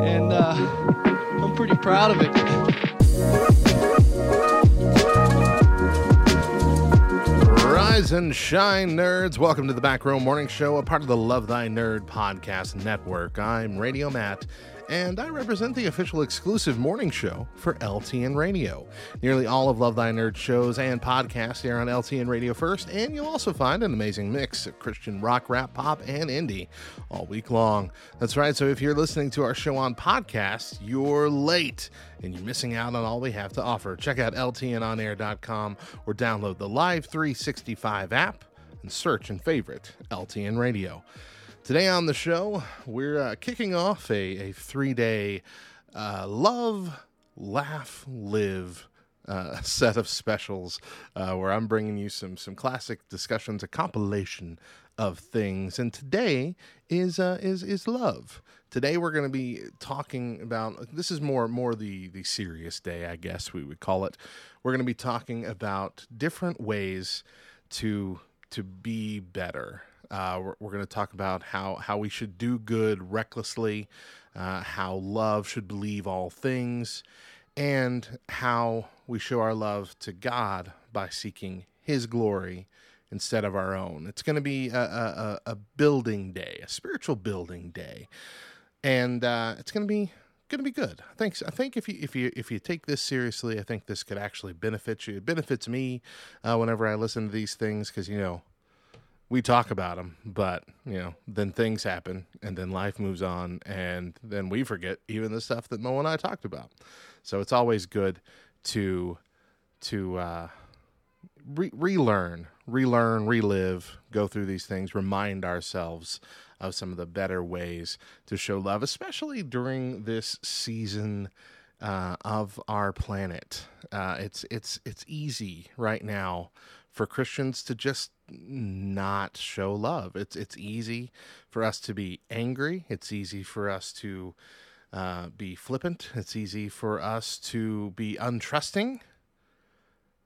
and uh, I'm pretty proud of it. Rise and shine, nerds. Welcome to the Back Row Morning Show, a part of the Love Thy Nerd podcast network. I'm Radio Matt, and I represent the official exclusive morning show for LTN Radio. Nearly all of Love Thy Nerd shows and podcasts here on LTN Radio first, and you'll also find an amazing mix of Christian rock, rap, pop, and indie all week long. That's right, so if you're listening to our show on podcast, you're late and you're missing out on all we have to offer. Check out LTNOnAir.com or download the Live 365 app and search and favorite LTN Radio. Today on the show, we're uh, kicking off a, a three day uh, love, laugh, live uh, set of specials uh, where I'm bringing you some some classic discussions, a compilation of things. And today is uh, is is love. Today we're going to be talking about this is more more the the serious day, I guess we would call it. We're going to be talking about different ways to to be better. Uh, we're we're going to talk about how how we should do good recklessly, uh, how love should believe all things, and how we show our love to God by seeking His glory instead of our own. It's going to be a, a, a building day, a spiritual building day, and uh, it's going to be going to be good. I think I think if you if you if you take this seriously, I think this could actually benefit you. It benefits me uh, whenever I listen to these things because you know we talk about them, but you know, then things happen, and then life moves on, and then we forget even the stuff that Mo and I talked about. So it's always good to to uh, re- relearn, relearn, relive, go through these things, remind ourselves of some of the better ways to show love, especially during this season uh, of our planet. Uh, it's it's it's easy right now for Christians to just not show love. It's it's easy for us to be angry. It's easy for us to uh, be flippant. It's easy for us to be untrusting.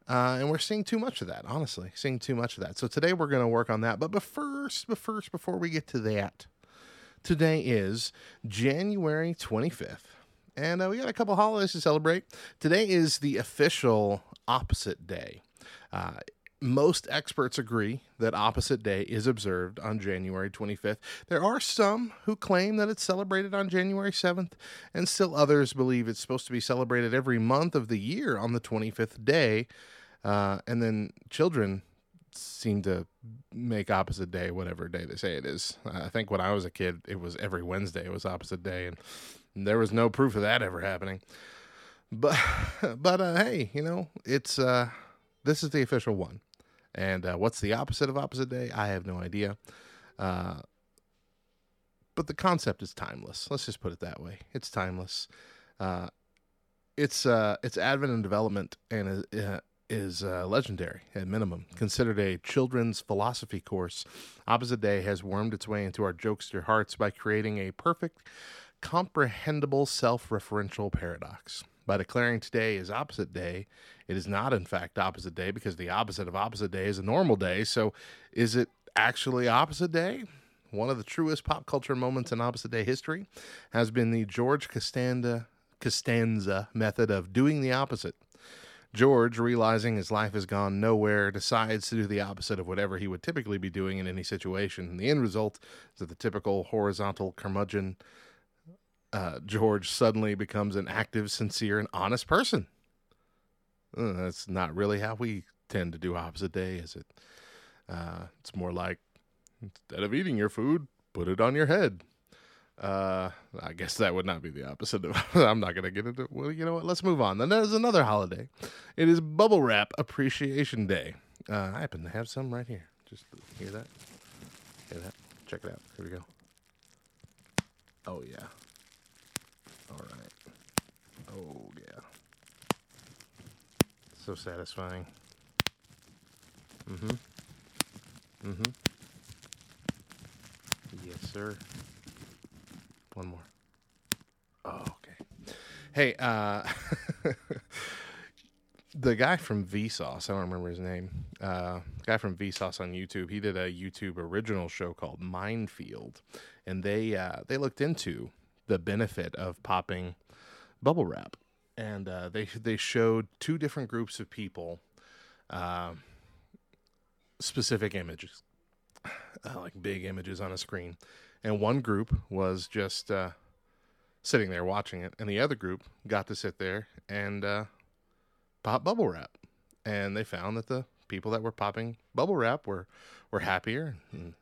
Uh, and we're seeing too much of that, honestly, seeing too much of that. So today we're going to work on that. But, but first, but first, before we get to that, today is January 25th. And uh, we got a couple holidays to celebrate. Today is the official opposite day. Uh, most experts agree that opposite day is observed on January 25th. There are some who claim that it's celebrated on January 7th, and still others believe it's supposed to be celebrated every month of the year on the 25th day. Uh, and then children seem to make opposite day whatever day they say it is. I think when I was a kid, it was every Wednesday it was opposite day, and there was no proof of that ever happening. But but uh, hey, you know it's uh, this is the official one. And uh, what's the opposite of opposite day? I have no idea. Uh, but the concept is timeless. Let's just put it that way. It's timeless. Uh, it's uh, it's advent and development and uh, is uh, legendary at minimum. Considered a children's philosophy course, Opposite Day has wormed its way into our jokester hearts by creating a perfect, comprehensible self-referential paradox. By declaring today is opposite day, it is not in fact opposite day because the opposite of opposite day is a normal day. So, is it actually opposite day? One of the truest pop culture moments in opposite day history has been the George Costanza, Costanza method of doing the opposite. George, realizing his life has gone nowhere, decides to do the opposite of whatever he would typically be doing in any situation. And the end result is that the typical horizontal curmudgeon uh, George suddenly becomes an active, sincere, and honest person. Uh, that's not really how we tend to do opposite day, is it? Uh, it's more like instead of eating your food, put it on your head. Uh, I guess that would not be the opposite of. I'm not going to get into. Well, you know what? Let's move on. Then there's another holiday. It is Bubble Wrap Appreciation Day. Uh, I happen to have some right here. Just hear that? Hear that? Check it out. Here we go. Oh yeah. All right. Oh, yeah. So satisfying. Mm-hmm. Mm-hmm. Yes, sir. One more. Oh, okay. Hey, uh, the guy from Vsauce, I don't remember his name. Uh, guy from Vsauce on YouTube. He did a YouTube original show called Mind Field, and they uh, they looked into the benefit of popping bubble wrap. And uh they they showed two different groups of people uh, specific images, uh, like big images on a screen. And one group was just uh, sitting there watching it, and the other group got to sit there and uh, pop bubble wrap. And they found that the people that were popping bubble wrap were were happier and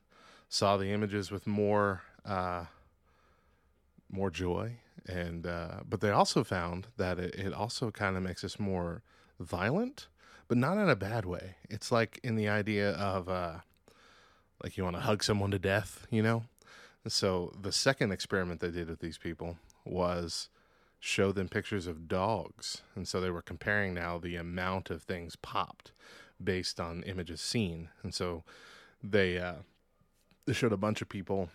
saw the images with more uh, more joy. And uh, but they also found that it, it also kind of makes us more violent but not in a bad way. It's like in the idea of uh, like you want to hug someone to death, you know. So the second experiment they did with these people was show them pictures of dogs, and so they were comparing now the amount of things popped based on images seen, and so they uh, they showed a bunch of people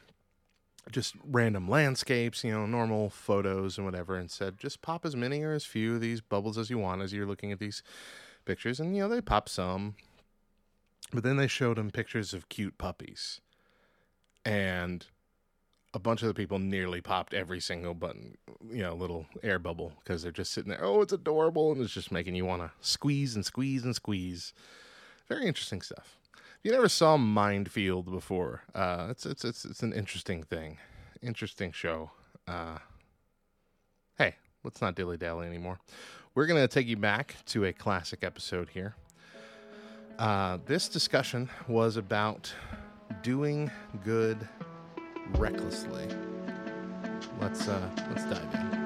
just random landscapes, you know, normal photos and whatever, and said just pop as many or as few of these bubbles as you want as you're looking at these pictures, and you know they popped some, but then they showed him pictures of cute puppies, and a bunch of the people nearly popped every single button, you know, little air bubble because they're just sitting there. Oh, it's adorable, and it's just making you want to squeeze and squeeze and squeeze. Very interesting stuff. You never saw Mind Field before, uh, it's it's it's it's an interesting thing, interesting show. Uh, hey, let's not dilly dally anymore. We're to take you back to a classic episode here. Uh, this discussion was about doing good recklessly. Let's uh, let's dive in.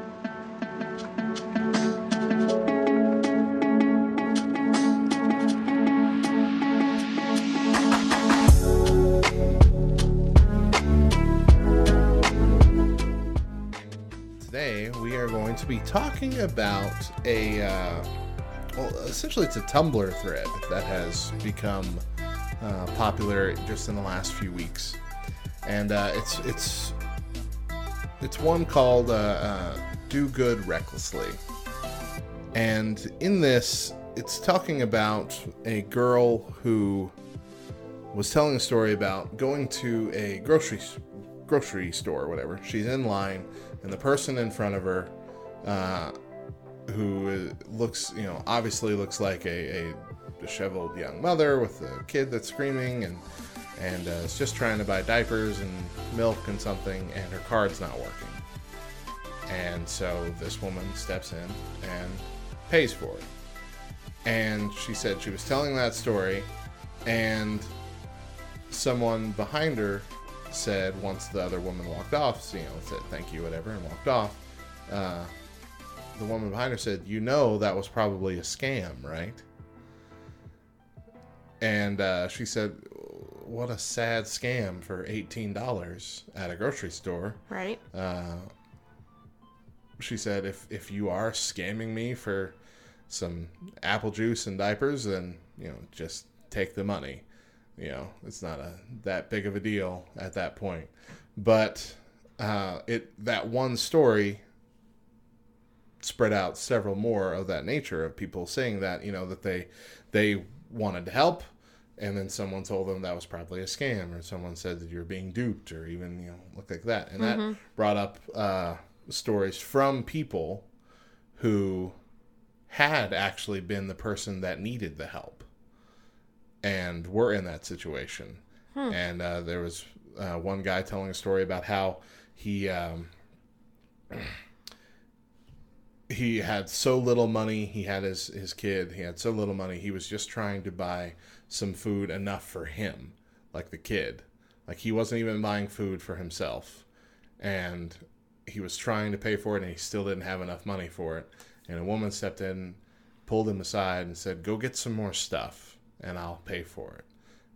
Going to be talking about a uh, well, essentially it's a Tumblr thread that has become uh, popular just in the last few weeks, and uh, it's it's it's one called uh, uh, "Do Good Recklessly," and in this, it's talking about a girl who was telling a story about going to a grocery grocery store or whatever. She's in line, and the person in front of her, uh, who looks, you know, obviously looks like a, a disheveled young mother with a kid that's screaming and and uh, is just trying to buy diapers and milk and something, and her card's not working. And so this woman steps in and pays for it. And she said she was telling that story, and someone behind her said once the other woman walked off, you know, said thank you, whatever, and walked off. Uh, the woman behind her said, "You know that was probably a scam, right?" And uh, she said, "What a sad scam for eighteen dollars at a grocery store." Right. Uh, she said, "If if you are scamming me for some apple juice and diapers, then you know just take the money. You know it's not a that big of a deal at that point." But uh, it that one story spread out several more of that nature of people saying that you know that they they wanted to help and then someone told them that was probably a scam or someone said that you're being duped or even you know look like that. And that brought up uh, stories from people who had actually been the person that needed the help and were in that situation. And uh, there was uh, one guy telling a story about how he um, he had so little money. He had his his kid. He had so little money. He was just trying to buy some food enough for him, like the kid. Like he wasn't even buying food for himself, and he was trying to pay for it, and he still didn't have enough money for it. And a woman stepped in, pulled him aside, and said, "Go get some more stuff, and I'll pay for it."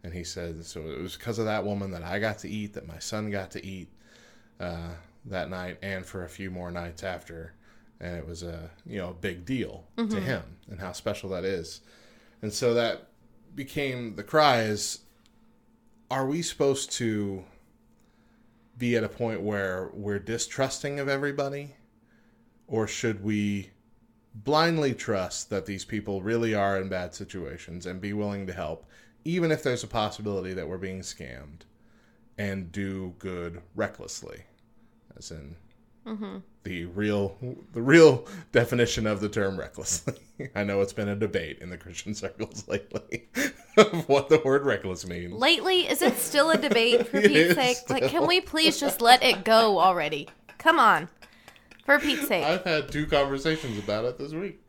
And he said, "So it was because of that woman that I got to eat, that my son got to eat uh, that night, and for a few more nights after." And it was a you know a big deal to mm-hmm. him and how special that is, and so that became the cry is, are we supposed to be at a point where we're distrusting of everybody, or should we blindly trust that these people really are in bad situations and be willing to help, even if there's a possibility that we're being scammed, and do good recklessly, as in Mm-hmm. the real the real definition of the term recklessly. I know it's been a debate in the Christian circles lately of what the word reckless means. Lately, is it still a debate for Pete's sake? Like, can we please just let it go already? Come on. For Pete's sake. I've had two conversations about it this week.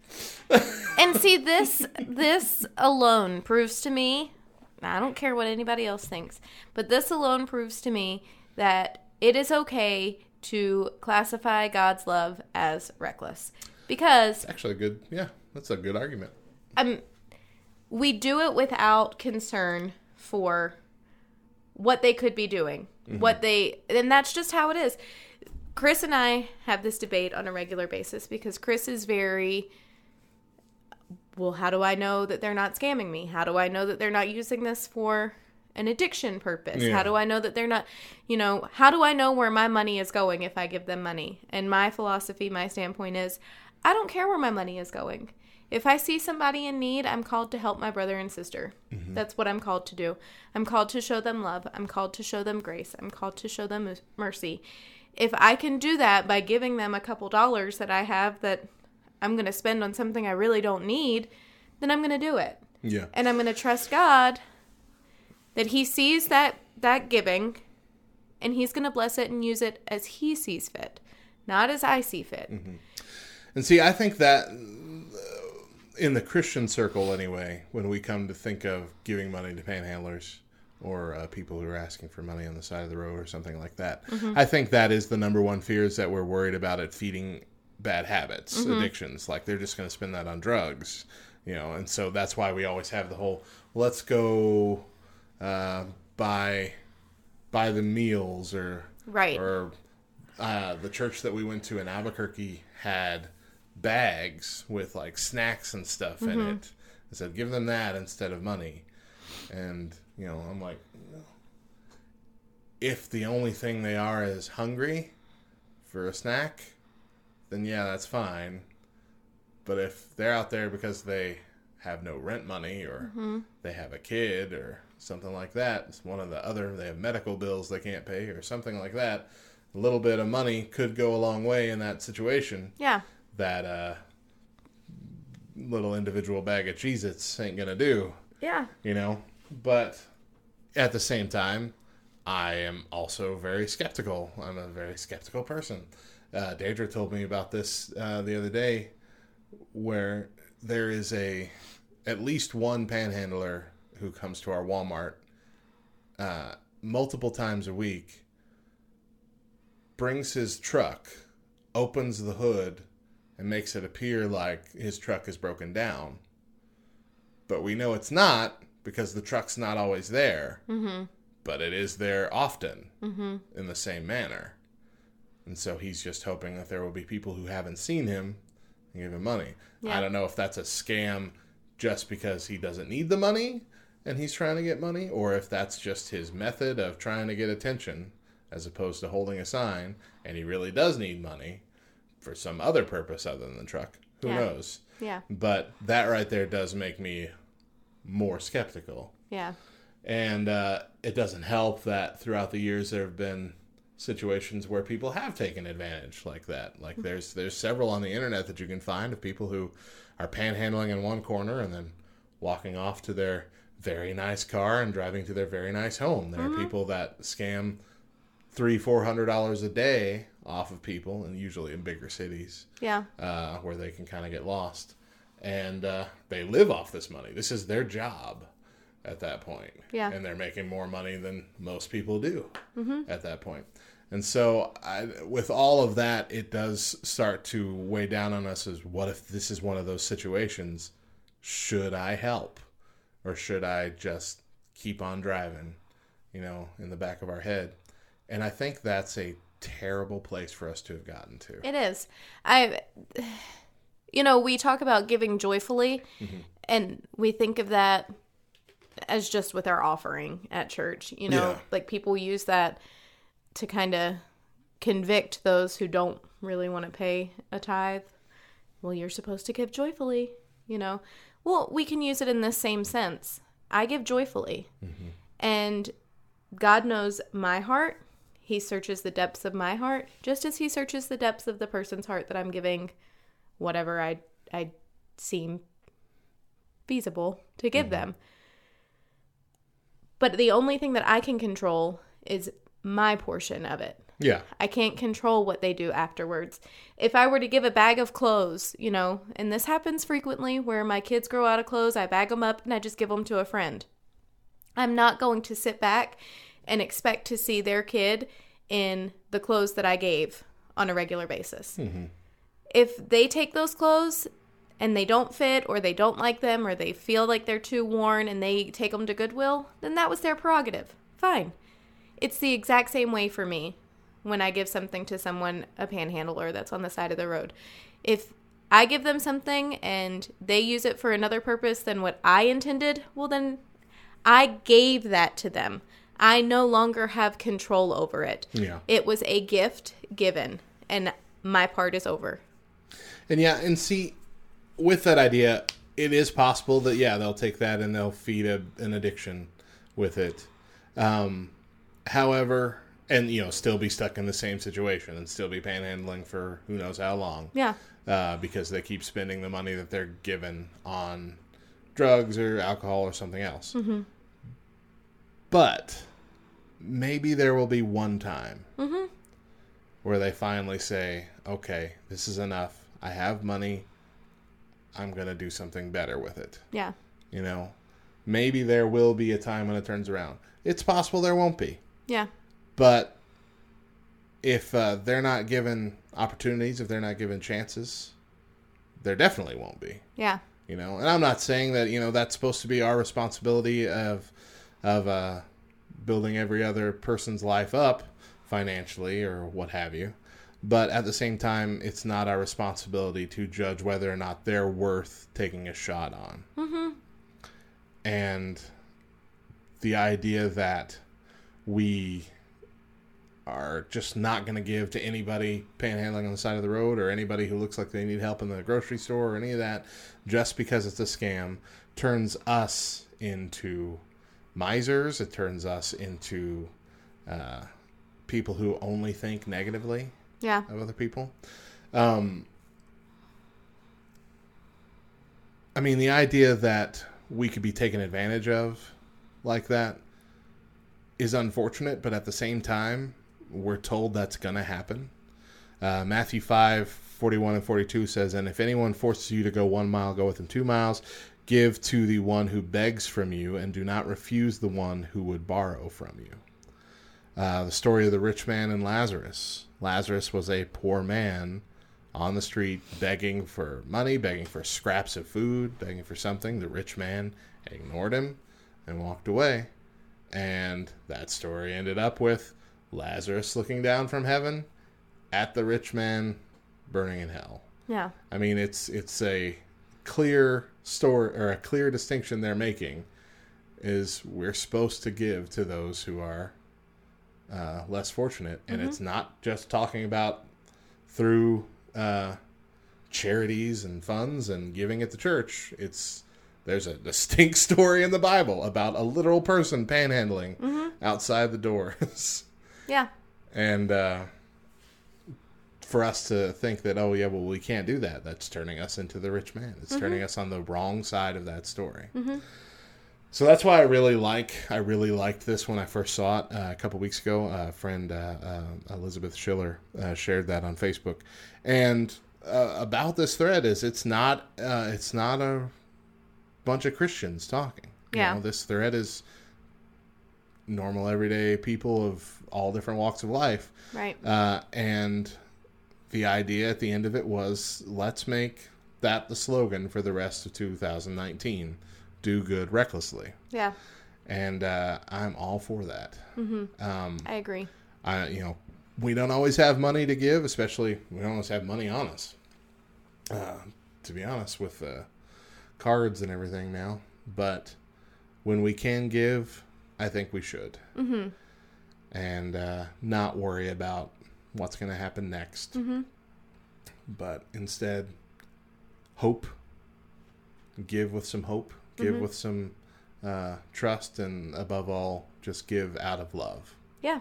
And see this this alone proves to me I don't care what anybody else thinks, but this alone proves to me that it is okay to classify God's love as reckless. Because Actually, a good yeah, that's a good argument. um we do it without concern for what they could be doing. What they and that's just how it is. Chris and I have this debate on a regular basis because Chris is very well, how do I know that they're not scamming me? How do I know that they're not using this for an addiction purpose? Yeah. How do I know that they're not, you know, how do I know where my money is going if I give them money? And my philosophy, my standpoint is I don't care where my money is going. If I see somebody in need, I'm called to help my brother and sister. Mm-hmm. That's what I'm called to do. I'm called to show them love. I'm called to show them grace. I'm called to show them mercy. If I can do that by giving them a couple dollars that I have that I'm going to spend on something I really don't need, then I'm going to do it. Yeah. And I'm going to trust God that he sees that that giving and he's going to bless it and use it as he sees fit, not as I see fit. Mm-hmm. And see, I think that in the Christian circle, anyway, when we come to think of giving money to panhandlers or uh, people who are asking for money on the side of the road or something like that, mm-hmm. I think that is the number one fear is that we're worried about it feeding bad habits, mm-hmm. addictions. Like they're just going to spend that on drugs, you know. And so that's why we always have the whole let's go uh, by buy the meals or Right. or uh, the church that we went to in Albuquerque had bags with like snacks and stuff in it. I said, give them that instead of money. And, you know, I'm like, if the only thing they are is hungry for a snack, then yeah, that's fine. But if they're out there because they have no rent money or they have a kid or something like that, it's one of the other, they have medical bills they can't pay or something like that, a little bit of money could go a long way in that situation Yeah. that uh, little individual bag of Cheez Its ain't gonna do, Yeah. you know? But at the same time, I am also very skeptical. I'm a very skeptical person. Uh, Deidre told me about this uh, the other day, where there is a at least one panhandler who comes to our Walmart uh, multiple times a week, brings his truck, opens the hood, and makes it appear like his truck is broken down. But we know it's not because the truck's not always there. Mm-hmm. But it is there often mm-hmm. in the same manner. And so he's just hoping that there will be people who haven't seen him and give him money. Yeah. I don't know if that's a scam just because he doesn't need the money and he's trying to get money, or if that's just his method of trying to get attention as opposed to holding a sign and he really does need money for some other purpose other than the truck. Who Yeah. knows? Yeah. But that right there does make me more skeptical. Yeah. And uh, it doesn't help that throughout the years there have been situations where people have taken advantage like that. Like there's there's several on the internet that you can find of people who are panhandling in one corner and then walking off to their very nice car and driving to their very nice home. There are people that scam three four hundred dollars a day off of people, and usually in bigger cities Yeah. uh, where they can kind of get lost, and uh, they live off this money. This is their job at that point. Yeah. and they're making more money than most people do at that point. And so, I, with all of that, it does start to weigh down on us. As what if this is one of those situations? Should I help, or should I just keep on driving? You know, in the back of our head, and I think that's a terrible place for us to have gotten to. It is. I, you know, we talk about giving joyfully, mm-hmm. and we think of that as just with our offering at church. You know, Yeah. like people use that to kind of convict those who don't really want to pay a tithe. Well, you're supposed to give joyfully, you know. Well, we can use it in the same sense. I give joyfully. Mm-hmm. And God knows my heart. He searches the depths of my heart, just as he searches the depths of the person's heart that I'm giving whatever I I seem feasible to give mm-hmm. them. But the only thing that I can control is my portion of it. Yeah. I can't control what they do afterwards. If I were to give a bag of clothes, you know, and this happens frequently where my kids grow out of clothes, I bag them up and I just give them to a friend. I'm not going to sit back and expect to see their kid in the clothes that I gave on a regular basis. Mm-hmm. If they take those clothes and they don't fit or they don't like them or they feel like they're too worn and they take them to Goodwill, then that was their prerogative. Fine. It's the exact same way for me when I give something to someone, a panhandler that's on the side of the road. If I give them something and they use it for another purpose than what I intended, well, then I gave that to them. I no longer have control over it. Yeah. It was a gift given, and my part is over. And yeah, and see, with that idea, it is possible that yeah, they'll take that and they'll feed a, an addiction with it. Um, however, and you know, still be stuck in the same situation and still be panhandling for who knows how long. Yeah. Uh, because they keep spending the money that they're given on drugs or alcohol or something else. But maybe there will be one time where they finally say, okay, this is enough. I have money. I'm going to do something better with it. Yeah. You know, maybe there will be a time when it turns around. It's possible there won't be. Yeah. But if uh, they're not given opportunities, if they're not given chances, there definitely won't be. Yeah. You know, and I'm not saying that you know that's supposed to be our responsibility of of uh, building every other person's life up financially or what have you. But at the same time, it's not our responsibility to judge whether or not they're worth taking a shot on. Mm-hmm. And the idea that we are just not going to give to anybody panhandling on the side of the road or anybody who looks like they need help in the grocery store or any of that just because it's a scam turns us into misers. It turns us into uh, people who only think negatively Yeah. of other people. Um, I mean, the idea that we could be taken advantage of like that is unfortunate, but at the same time, we're told that's going to happen. Uh, Matthew 5 41 and 42 says, And if anyone forces you to go one mile, go with him two miles. Give to the one who begs from you, and do not refuse the one who would borrow from you. Uh, the story of the rich man and Lazarus. Lazarus was a poor man on the street begging for money, begging for scraps of food, begging for something. The rich man ignored him and walked away. And that story ended up with Lazarus looking down from heaven at the rich man burning in hell. Yeah. I mean, it's it's a clear story or a clear distinction they're making is we're supposed to give to those who are uh, less fortunate, and it's not just talking about through uh, charities and funds and giving at the church. It's there's a distinct story in the Bible about a literal person panhandling outside the doors. Yeah. And uh, for us to think that, oh, yeah, well, we can't do that, that's turning us into the rich man. It's turning us on the wrong side of that story. So that's why I really like, I really liked this when I first saw it uh, a couple weeks ago. A friend, uh, uh, Elizabeth Schiller, uh, shared that on Facebook. And uh, about this thread is it's not, uh, it's not a bunch of Christians talking. You Yeah. know, this thread is normal, everyday people of all different walks of life. Right. Uh, and the idea at the end of it was let's make that the slogan for the rest of 2019 do good recklessly. Yeah. And uh, I'm all for that. I agree. I, you know, we don't always have money to give, especially we don't always have money on us. Uh, to be honest, with uh, cards and everything now, but when we can give, I think we should, Mm-hmm. And uh, not worry about what's going to happen next. Mm-hmm. But instead, hope. Give with some hope. Give Mhm. with some uh, trust, and above all, just give out of love. Yeah.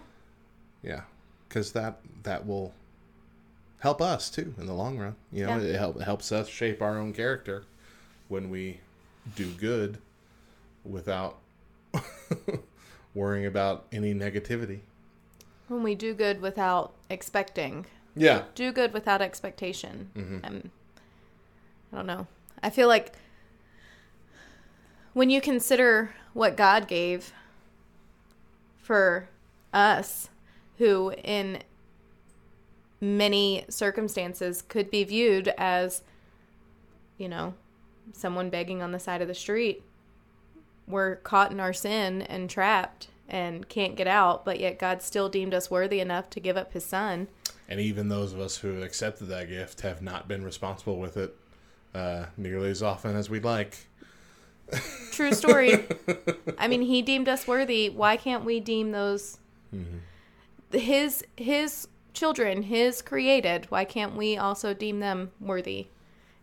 Yeah, because that that will help us too in the long run. You know, Yeah. it, help, it helps us shape our own character when we do good without worrying about any negativity. When we do good without expecting. Yeah. Do good without expectation. Mhm. Um, I don't know. I feel like when you consider what God gave for us, who in many circumstances could be viewed as, you know, someone begging on the side of the street. We're caught in our sin and trapped and can't get out, but yet God still deemed us worthy enough to give up his son. And even those of us who accepted that gift have not been responsible with it uh, nearly as often as we'd like. True story. I mean, he deemed us worthy. Why can't we deem those his his children, his created? Why can't we also deem them worthy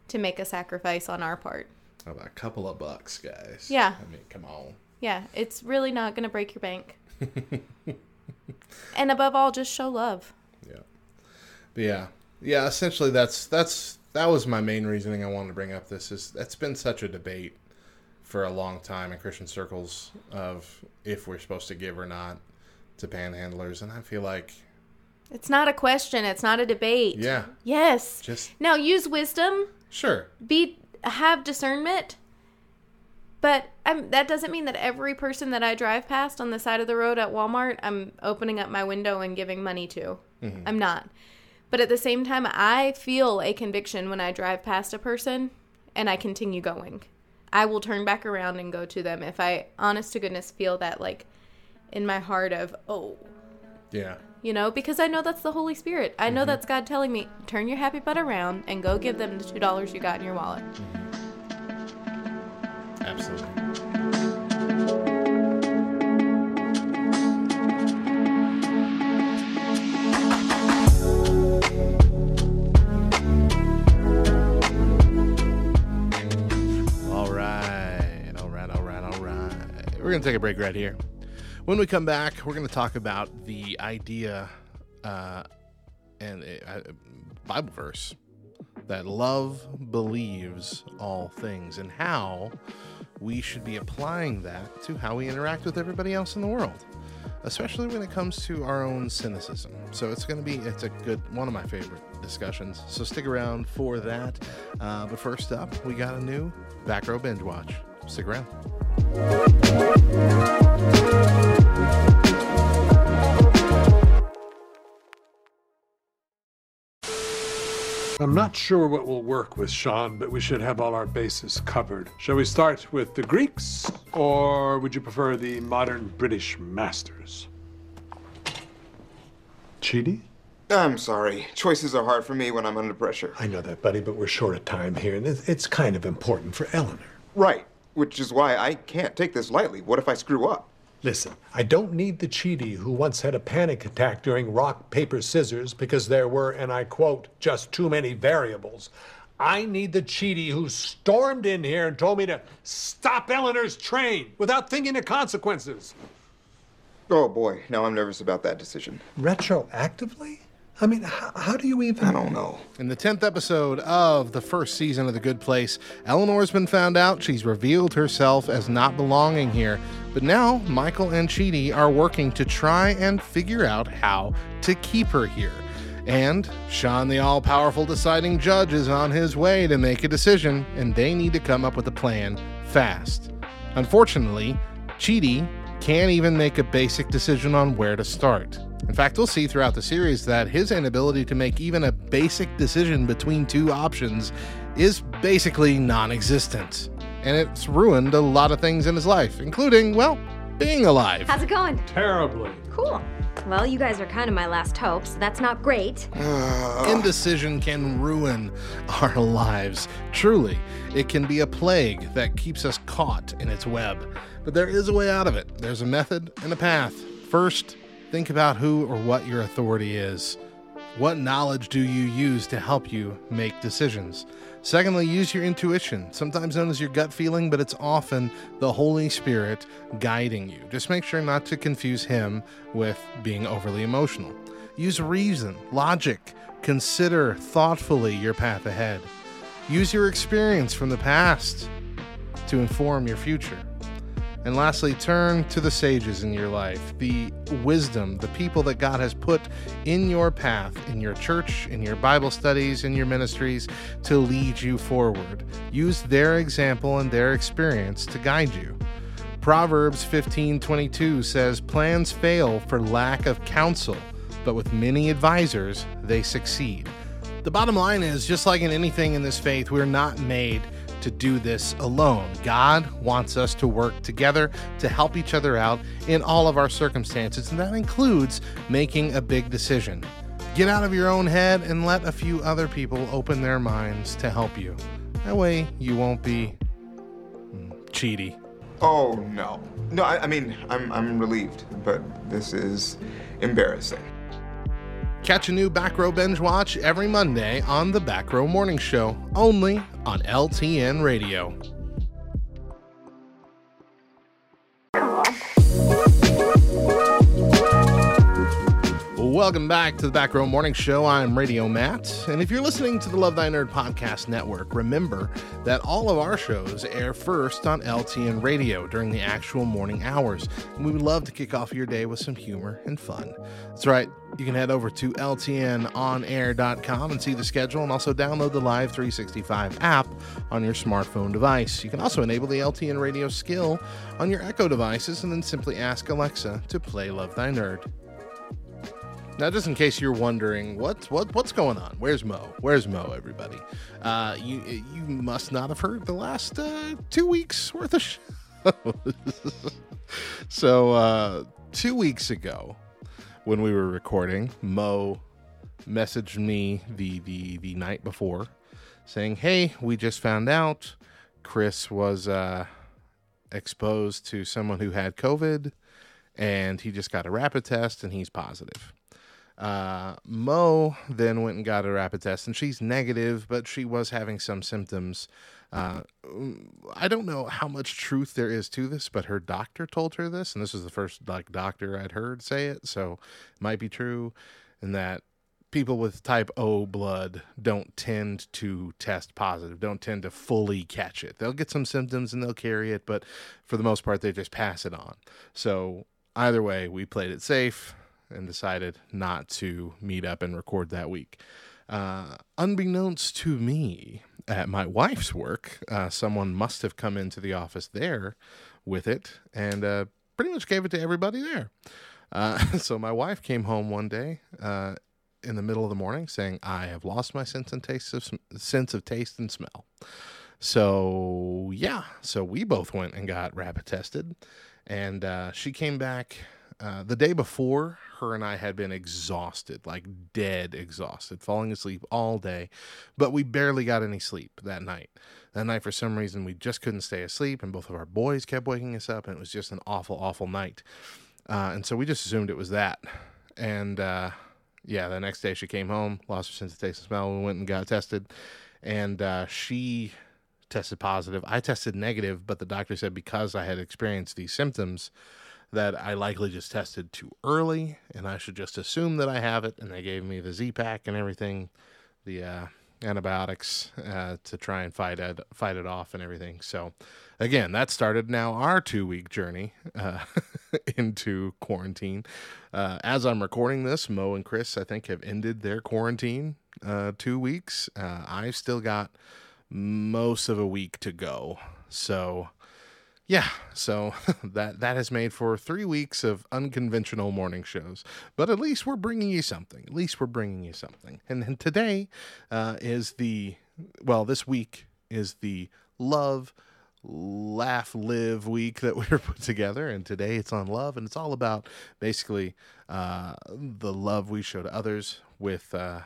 to make a sacrifice on our part? About a couple of bucks, guys? Yeah. I mean, come on. Yeah, it's really not going to break your bank. and above all, just show love. Yeah. But yeah, yeah. Essentially, that's that's that was my main reasoning I wanted to bring up. This is that's been such a debate for a long time in Christian circles of if we're supposed to give or not to panhandlers, and I feel like It's not a question. It's not a debate. yeah, Yes. just Now use wisdom. sure, Be have discernment. But I'm, that doesn't mean that every person that I drive past on the side of the road at Walmart, I'm opening up my window and giving money to. Mhm. I'm not. But at the same time, I feel a conviction when I drive past a person and I continue going. I will turn back around and go to them if I, honest to goodness, feel that like in my heart of, oh, yeah, you know, because I know that's the Holy Spirit. I know Mhm. that's God telling me, turn your happy butt around and go give them the $2 you got in your wallet. absolutely. All right, all right, all right, all right. We're going to take a break right here. When we come back, we're going to talk about the idea uh, and uh, Bible verse that love believes all things and how we should be applying that to how we interact with everybody else in the world especially when it comes to our own cynicism. So it's going to be it's a good one of my favorite discussions. So stick around for that. Uh, but first up we got a new back row binge watch. Stick around I'm not sure what will work with Shawn, but we should have all our bases covered. Shall we start with the Greeks, or would you prefer the modern British masters? Chidi? I'm sorry. Choices are hard for me when I'm under pressure. I know that, buddy, but we're short of time here, and it's it's kind of important for Eleanor. Right, which is why I can't take this lightly. What if I screw up? Listen, I don't need the Chidi who once had a panic attack during rock, paper, scissors because there were, and I quote, just too many variables. I need the Chidi who stormed in here and told me to stop Eleanor's train without thinking of consequences. Oh boy, now I'm nervous about that decision. Retroactively? I mean, how, how do you even. I don't know. In the 10th episode of the first season of The Good Place, Eleanor's been found out. She's revealed herself as not belonging here. But now, Michael and Chidi are working to try and figure out how to keep her here. And Shawn, the all powerful deciding judge, is on his way to make a decision, and they need to come up with a plan fast. Unfortunately, Chidi can't even make a basic decision on where to start. In fact, we'll see throughout the series that his inability to make even a basic decision between two options is basically non existent. And it's ruined a lot of things in his life, including, well, being alive. How's it going? Terribly. Cool. Well, you guys are kind of my last hope, so that's not great. Indecision can ruin our lives. Truly, it can be a plague that keeps us caught in its web. But there is a way out of it. There's a method and a path. First, think about who or what your authority is. What knowledge do you use to help you make decisions? Secondly, use your intuition, sometimes known as your gut feeling, but it's often the Holy Spirit guiding you. Just make sure not to confuse Him with being overly emotional. Use reason, logic, consider thoughtfully your path ahead. Use your experience from the past to inform your future. And lastly, turn to the sages in your life, the wisdom, the people that God has put in your path, in your church, in your Bible studies, in your ministries to lead you forward. Use their example and their experience to guide you. Proverbs 15:22 says, "Plans fail for lack of counsel, but with many advisors they succeed." The bottom line is just like in anything in this faith, we're not made to do this alone. God wants us to work together to help each other out in all of our circumstances, and that includes making a big decision. Get out of your own head and let a few other people open their minds to help you. That way, you won't be mm, Chidi. Oh no. No, I, I mean I'm I'm relieved, but this is embarrassing. Catch a new Back Row Binge Watch every Monday on the Back Row Morning Show, only on LTN Radio. Welcome back to the Back Row Morning Show. I'm Radio Matt. And if you're listening to the Love Thy Nerd Podcast Network, remember that all of our shows air first on LTN Radio during the actual morning hours. And we would love to kick off your day with some humor and fun. That's right. You can head over to ltnonair.com and see the schedule and also download the Live 365 app on your smartphone device. You can also enable the LTN radio skill on your Echo devices and then simply ask Alexa to play Love Thy Nerd. Now, just in case you're wondering what what what's going on, where's Mo? Where's Mo? Everybody, uh, you you must not have heard the last uh, two weeks worth of shows. so uh, two weeks ago, when we were recording, Mo messaged me the the the night before, saying, "Hey, we just found out Chris was uh, exposed to someone who had COVID, and he just got a rapid test, and he's positive." Uh, Mo then went and got a rapid test, and she's negative, but she was having some symptoms. Uh, I don't know how much truth there is to this, but her doctor told her this, and this is the first like doctor I'd heard say it, so it might be true, and that people with type O blood don't tend to test positive, don't tend to fully catch it. They'll get some symptoms and they'll carry it, but for the most part, they just pass it on. So either way, we played it safe and decided not to meet up and record that week. Uh, unbeknownst to me, at my wife's work, uh, someone must have come into the office there with it and uh, pretty much gave it to everybody there. Uh, so my wife came home one day uh, in the middle of the morning saying, "I have lost my sense and taste of sense of taste and smell." So yeah, so we both went and got rapid tested, and uh, she came back uh, the day before, her and I had been exhausted, like dead exhausted, falling asleep all day, but we barely got any sleep that night. That night, for some reason, we just couldn't stay asleep, and both of our boys kept waking us up, and it was just an awful, awful night. Uh, and so we just assumed it was that. And uh, yeah, the next day she came home, lost her sense of taste and smell. We went and got tested, and uh, she tested positive. I tested negative, but the doctor said because I had experienced these symptoms, that I likely just tested too early and I should just assume that I have it. And they gave me the Z pack and everything, the uh, antibiotics uh, to try and fight it, fight it off and everything. So, again, that started now our two week journey uh, into quarantine. Uh, as I'm recording this, Mo and Chris, I think, have ended their quarantine uh, two weeks. Uh, I've still got most of a week to go. So, yeah, so that that has made for three weeks of unconventional morning shows. But at least we're bringing you something. At least we're bringing you something. And, and today uh, is the well, this week is the love laugh live week that we were put together and today it's on love and it's all about basically uh, the love we show to others with uh,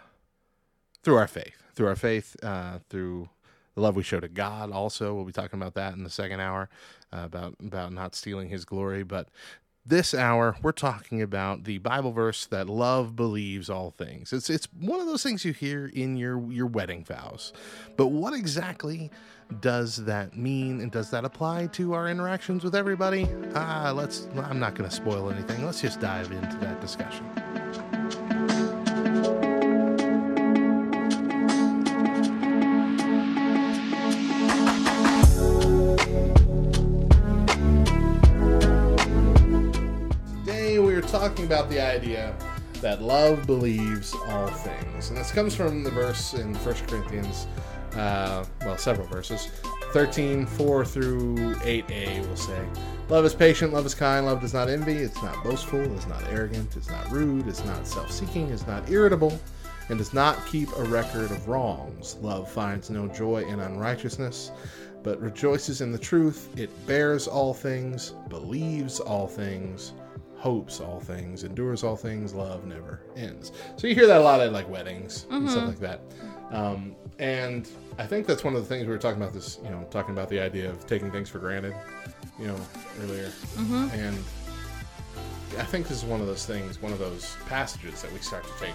through our faith through our faith uh, through the love we show to god also we'll be talking about that in the second hour about about not stealing his glory but this hour we're talking about the bible verse that love believes all things. It's it's one of those things you hear in your your wedding vows. But what exactly does that mean and does that apply to our interactions with everybody? Ah let's i'm not going to spoil anything. Let's just dive into that discussion talking about the idea that love believes all things. And this comes from the verse in 1 Corinthians, uh, well, several verses. 13, 4 through 8a we'll say, Love is patient, love is kind, love does not envy, it's not boastful, it's not arrogant, it's not rude, it's not self seeking, it's not irritable, and does not keep a record of wrongs. Love finds no joy in unrighteousness, but rejoices in the truth. It bears all things, believes all things, hopes all things, endures all things, love never ends. So you hear that a lot at like weddings and stuff Mhm. like that. Um, and I think that's one of the things we were talking about this, you know, talking about the idea of taking things for granted, you know, earlier. Mhm. And I think this is one of those things, one of those passages that we start to take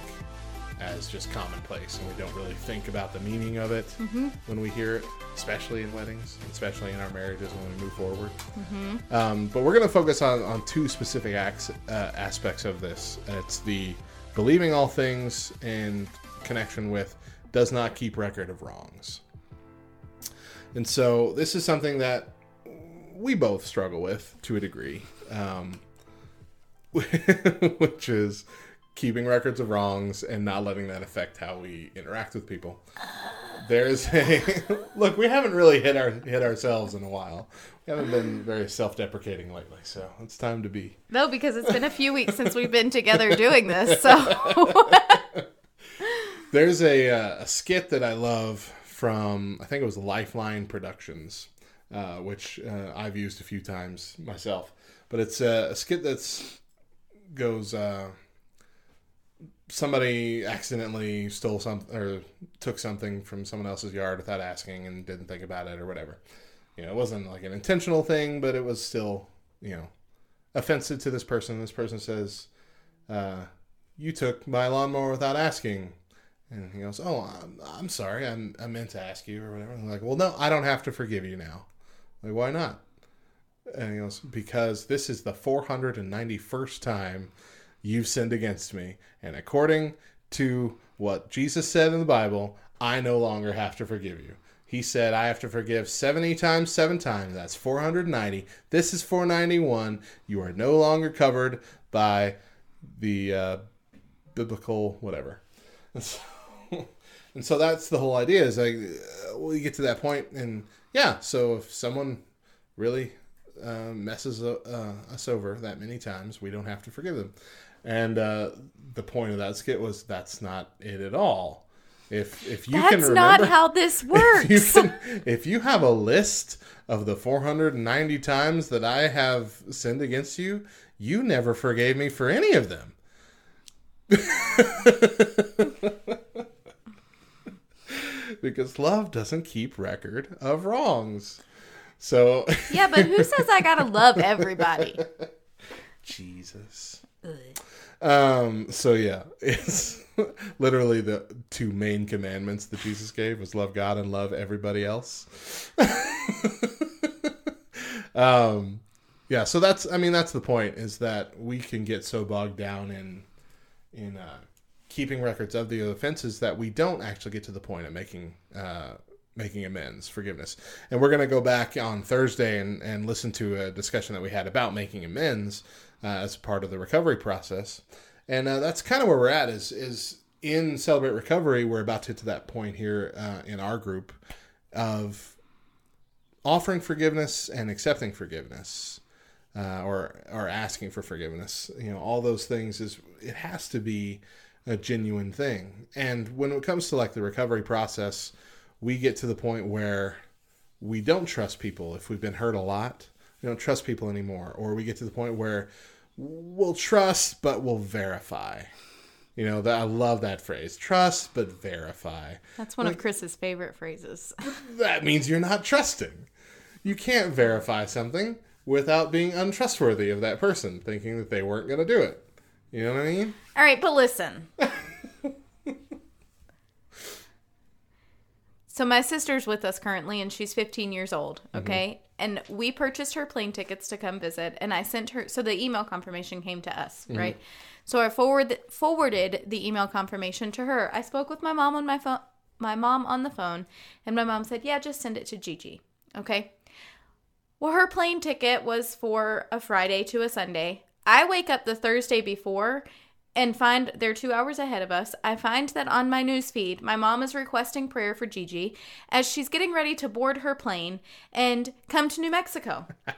as just commonplace and we don't really think about the meaning of it Mhm. when we hear it, especially in weddings, especially in our marriages when we move forward. Mhm. Um, but we're going to focus on, on two specific acts, uh, aspects of this. It's the believing all things in connection with does not keep record of wrongs. And so this is something that we both struggle with to a degree, um, which is keeping records of wrongs and not letting that affect how we interact with people. There's a look. We haven't really hit our hit ourselves in a while. We haven't been very self-deprecating lately, so it's time to be. No, because it's been a few weeks since we've been together doing this. So There's a, uh, a skit that I love from I think it was Lifeline Productions, uh, which uh, I've used a few times myself. But it's a, a skit that's goes. Somebody accidentally stole something or took something from someone else's yard without asking and didn't think about it or whatever. You know, it wasn't like an intentional thing, but it was still you know offensive to this person. This person says, uh, "You took my lawnmower without asking." And he goes, "Oh, I'm, I'm sorry. I'm, I meant to ask you or whatever." I'm like, "Well, no, I don't have to forgive you now." Like, why not? And he goes, "Because this is the 491st time you've sinned against me, and according to what Jesus said in the Bible, I no longer have to forgive you." He said, "I have to forgive 70 times 7 times. That's 490. This is 491. You are no longer covered by the uh, biblical whatever." And so, and so that's the whole idea is like uh, we get to that point and yeah so if someone really uh, messes uh, us over that many times we don't have to forgive them and uh, the point of that skit was that's not it at all if if you That's can remember, not how this works. If you, can, if you have a list of the 490 times that I have sinned against you, you never forgave me for any of them. because love doesn't keep record of wrongs. So yeah, but who says I gotta love everybody? Jesus. Um. So yeah, it's literally the two main commandments that Jesus gave was love God and love everybody else. um. Yeah. So that's. I mean, that's the point. Is that we can get so bogged down in in uh, keeping records of the offenses that we don't actually get to the point of making uh, making amends, forgiveness. And we're going to go back on Thursday and, and listen to a discussion that we had about making amends uh, as part of the recovery process. And uh, that's kind of where we're at. Is is in celebrate recovery, we're about to get to that point here uh, in our group of offering forgiveness and accepting forgiveness uh, or or asking for forgiveness. You know, all those things is it has to be a genuine thing. And when it comes to like the recovery process, we get to the point where we don't trust people if we've been hurt a lot. We don't trust people anymore, or we get to the point where we'll trust but we'll verify. You know that I love that phrase: trust but verify. That's one of Chris's favorite phrases. That means you're not trusting. You can't verify something without being untrustworthy of that person, thinking that they weren't going to do it. You know what I mean? All right, but listen. so my sister's with us currently and she's 15 years old, mm-hmm. okay? And we purchased her plane tickets to come visit and I sent her so the email confirmation came to us, mm-hmm. right? So I forward forwarded the email confirmation to her. I spoke with my mom on my phone my mom on the phone and my mom said, "Yeah, just send it to Gigi." Okay? Well, her plane ticket was for a Friday to a Sunday. I wake up the Thursday before and find they're two hours ahead of us. I find that on my news feed, my mom is requesting prayer for Gigi as she's getting ready to board her plane and come to New Mexico.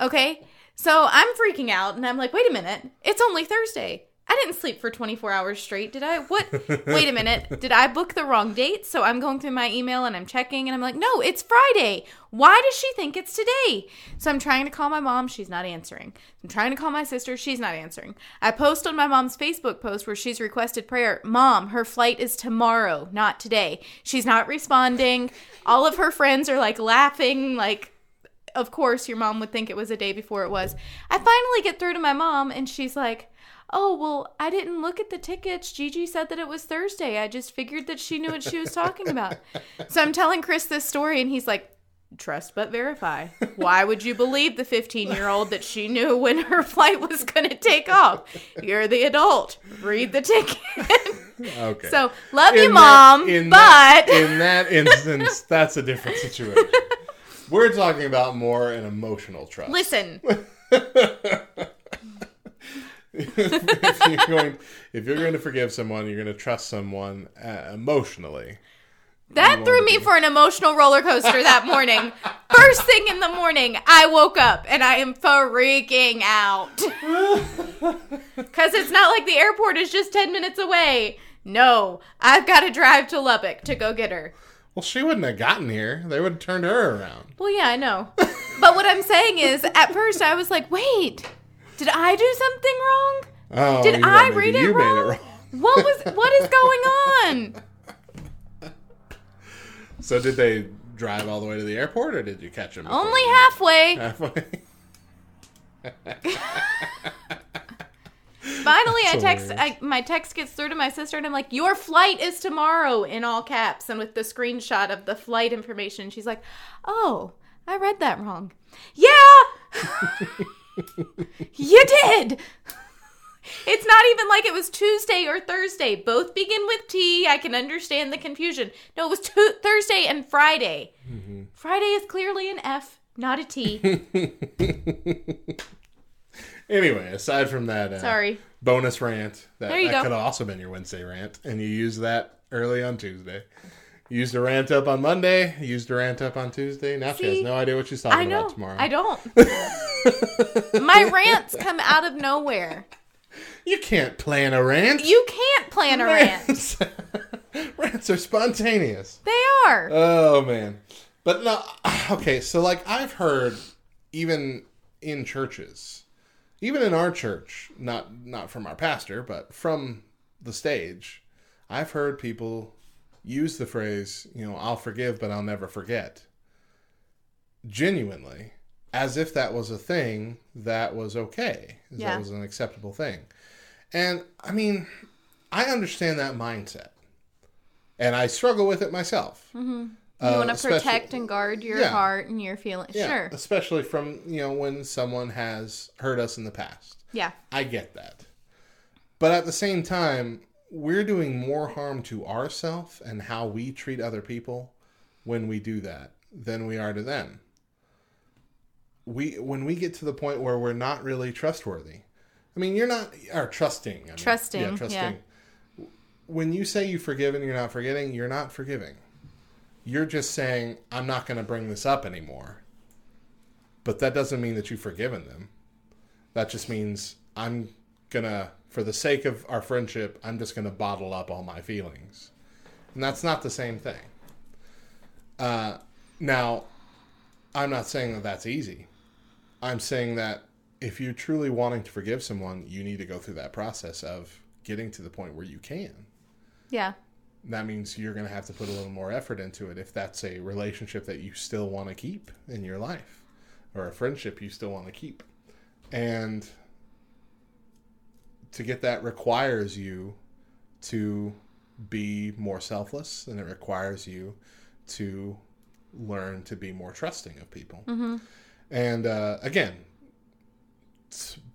Okay? So I'm freaking out and I'm like, wait a minute, it's only Thursday. I didn't sleep for 24 hours straight, did I? What? Wait a minute. Did I book the wrong date? So I'm going through my email and I'm checking and I'm like, no, it's Friday. Why does she think it's today? So I'm trying to call my mom. She's not answering. I'm trying to call my sister. She's not answering. I post on my mom's Facebook post where she's requested prayer. Mom, her flight is tomorrow, not today. She's not responding. All of her friends are like laughing, like, of course, your mom would think it was a day before it was. I finally get through to my mom and she's like, Oh, well, I didn't look at the tickets. Gigi said that it was Thursday. I just figured that she knew what she was talking about. So I'm telling Chris this story, and he's like, Trust but verify. Why would you believe the 15 year old that she knew when her flight was going to take off? You're the adult. Read the ticket. Okay. So, love you, In mom, that- in but. that, in that instance, that's a different situation. We're talking about more an emotional trust. Listen, if you're going, if you're going to forgive someone, you're going to trust someone uh, emotionally. that threw me for an emotional roller coaster that morning. First thing in the morning, I woke up and I am freaking out. Because it's not like the airport is just 10 minutes away. No, I've got to drive to Lubbock to go get her. Well, she wouldn't have gotten here. They would have turned her around. Well, yeah, I know. But what I'm saying is, at first I was like, wait, did I do something wrong? Oh, Did I read it wrong? it wrong. What was what is going on? So did they drive all the way to the airport, or did you catch them? Only halfway. halfway. Finally, I text. I, my text gets through to my sister, and I'm like, "Your flight is tomorrow," in all caps, and with the screenshot of the flight information. She's like, "Oh, I read that wrong." Yeah, you did. It's not even like it was Tuesday or Thursday. Both begin with T. I can understand the confusion. No, it was tu- Thursday and Friday. Friday is clearly an F, not a T. Anyway, aside from that, uh, Sorry. bonus rant that, that could have also been your Wednesday rant, and you used that early on Tuesday. Used a rant up on Monday. Used a rant up on Tuesday. Now she has no idea what she's talking I know. about tomorrow. I don't. My rants come out of nowhere. You can't plan a rant. You can't plan a rant. Rants, rants are spontaneous. They are. Oh man. But no okay, so like I've heard even in churches, even in our church, not not from our pastor, but from the stage, I've heard people use the phrase, you know, I'll forgive but I'll never forget. Genuinely, as if that was a thing that was okay. as Yeah. That was an acceptable thing. And I mean, I understand that mindset. And I struggle with it myself. hmm You Uh, want to protect and guard your Yeah. heart and your feelings. Yeah, Sure. especially from you know when someone has hurt us in the past. Yeah. I get that, but at the same time, we're doing more harm to ourselves and how we treat other people when we do that than we are to them. We when we get to the point where we're not really trustworthy. I mean, you're not or trusting. I mean, Trusting, yeah, yeah. trusting. When you say you forgive and you're not forgetting, you're not forgiving. You're just saying, I'm not going to bring this up anymore. But that doesn't mean that you've forgiven them. That just means I'm to, for the sake of our friendship, I'm just to bottle up all my feelings. And that's not the same thing. Uh, now, I'm not saying that that's easy. I'm saying that if you're truly wanting to forgive someone, you need to go through that process of getting to the point where you can. Yeah. That means you're going to have to put a little more effort into it if that's a relationship that you still want to keep in your life or a friendship you still want to keep. And to get that requires you to be more selfless and it requires you to learn to be more trusting of people. Mm-hmm. And uh, again,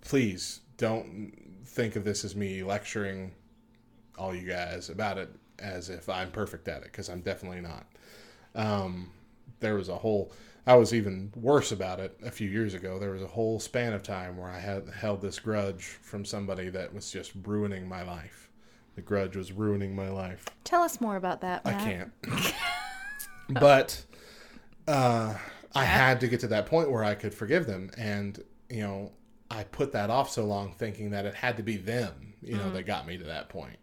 please don't think of this as me lecturing all you guys about it as if I'm perfect at it because I'm definitely not. Um, there was a whole. I was even worse about it a few years ago. There was a whole span of time where I had held this grudge from somebody that was just ruining my life. The grudge was ruining my life. Tell us more about that. Matt. I can't. but uh, I had to get to that point where I could forgive them, and you know, I put that off so long, thinking that it had to be them, you know, Mm. that got me to that point.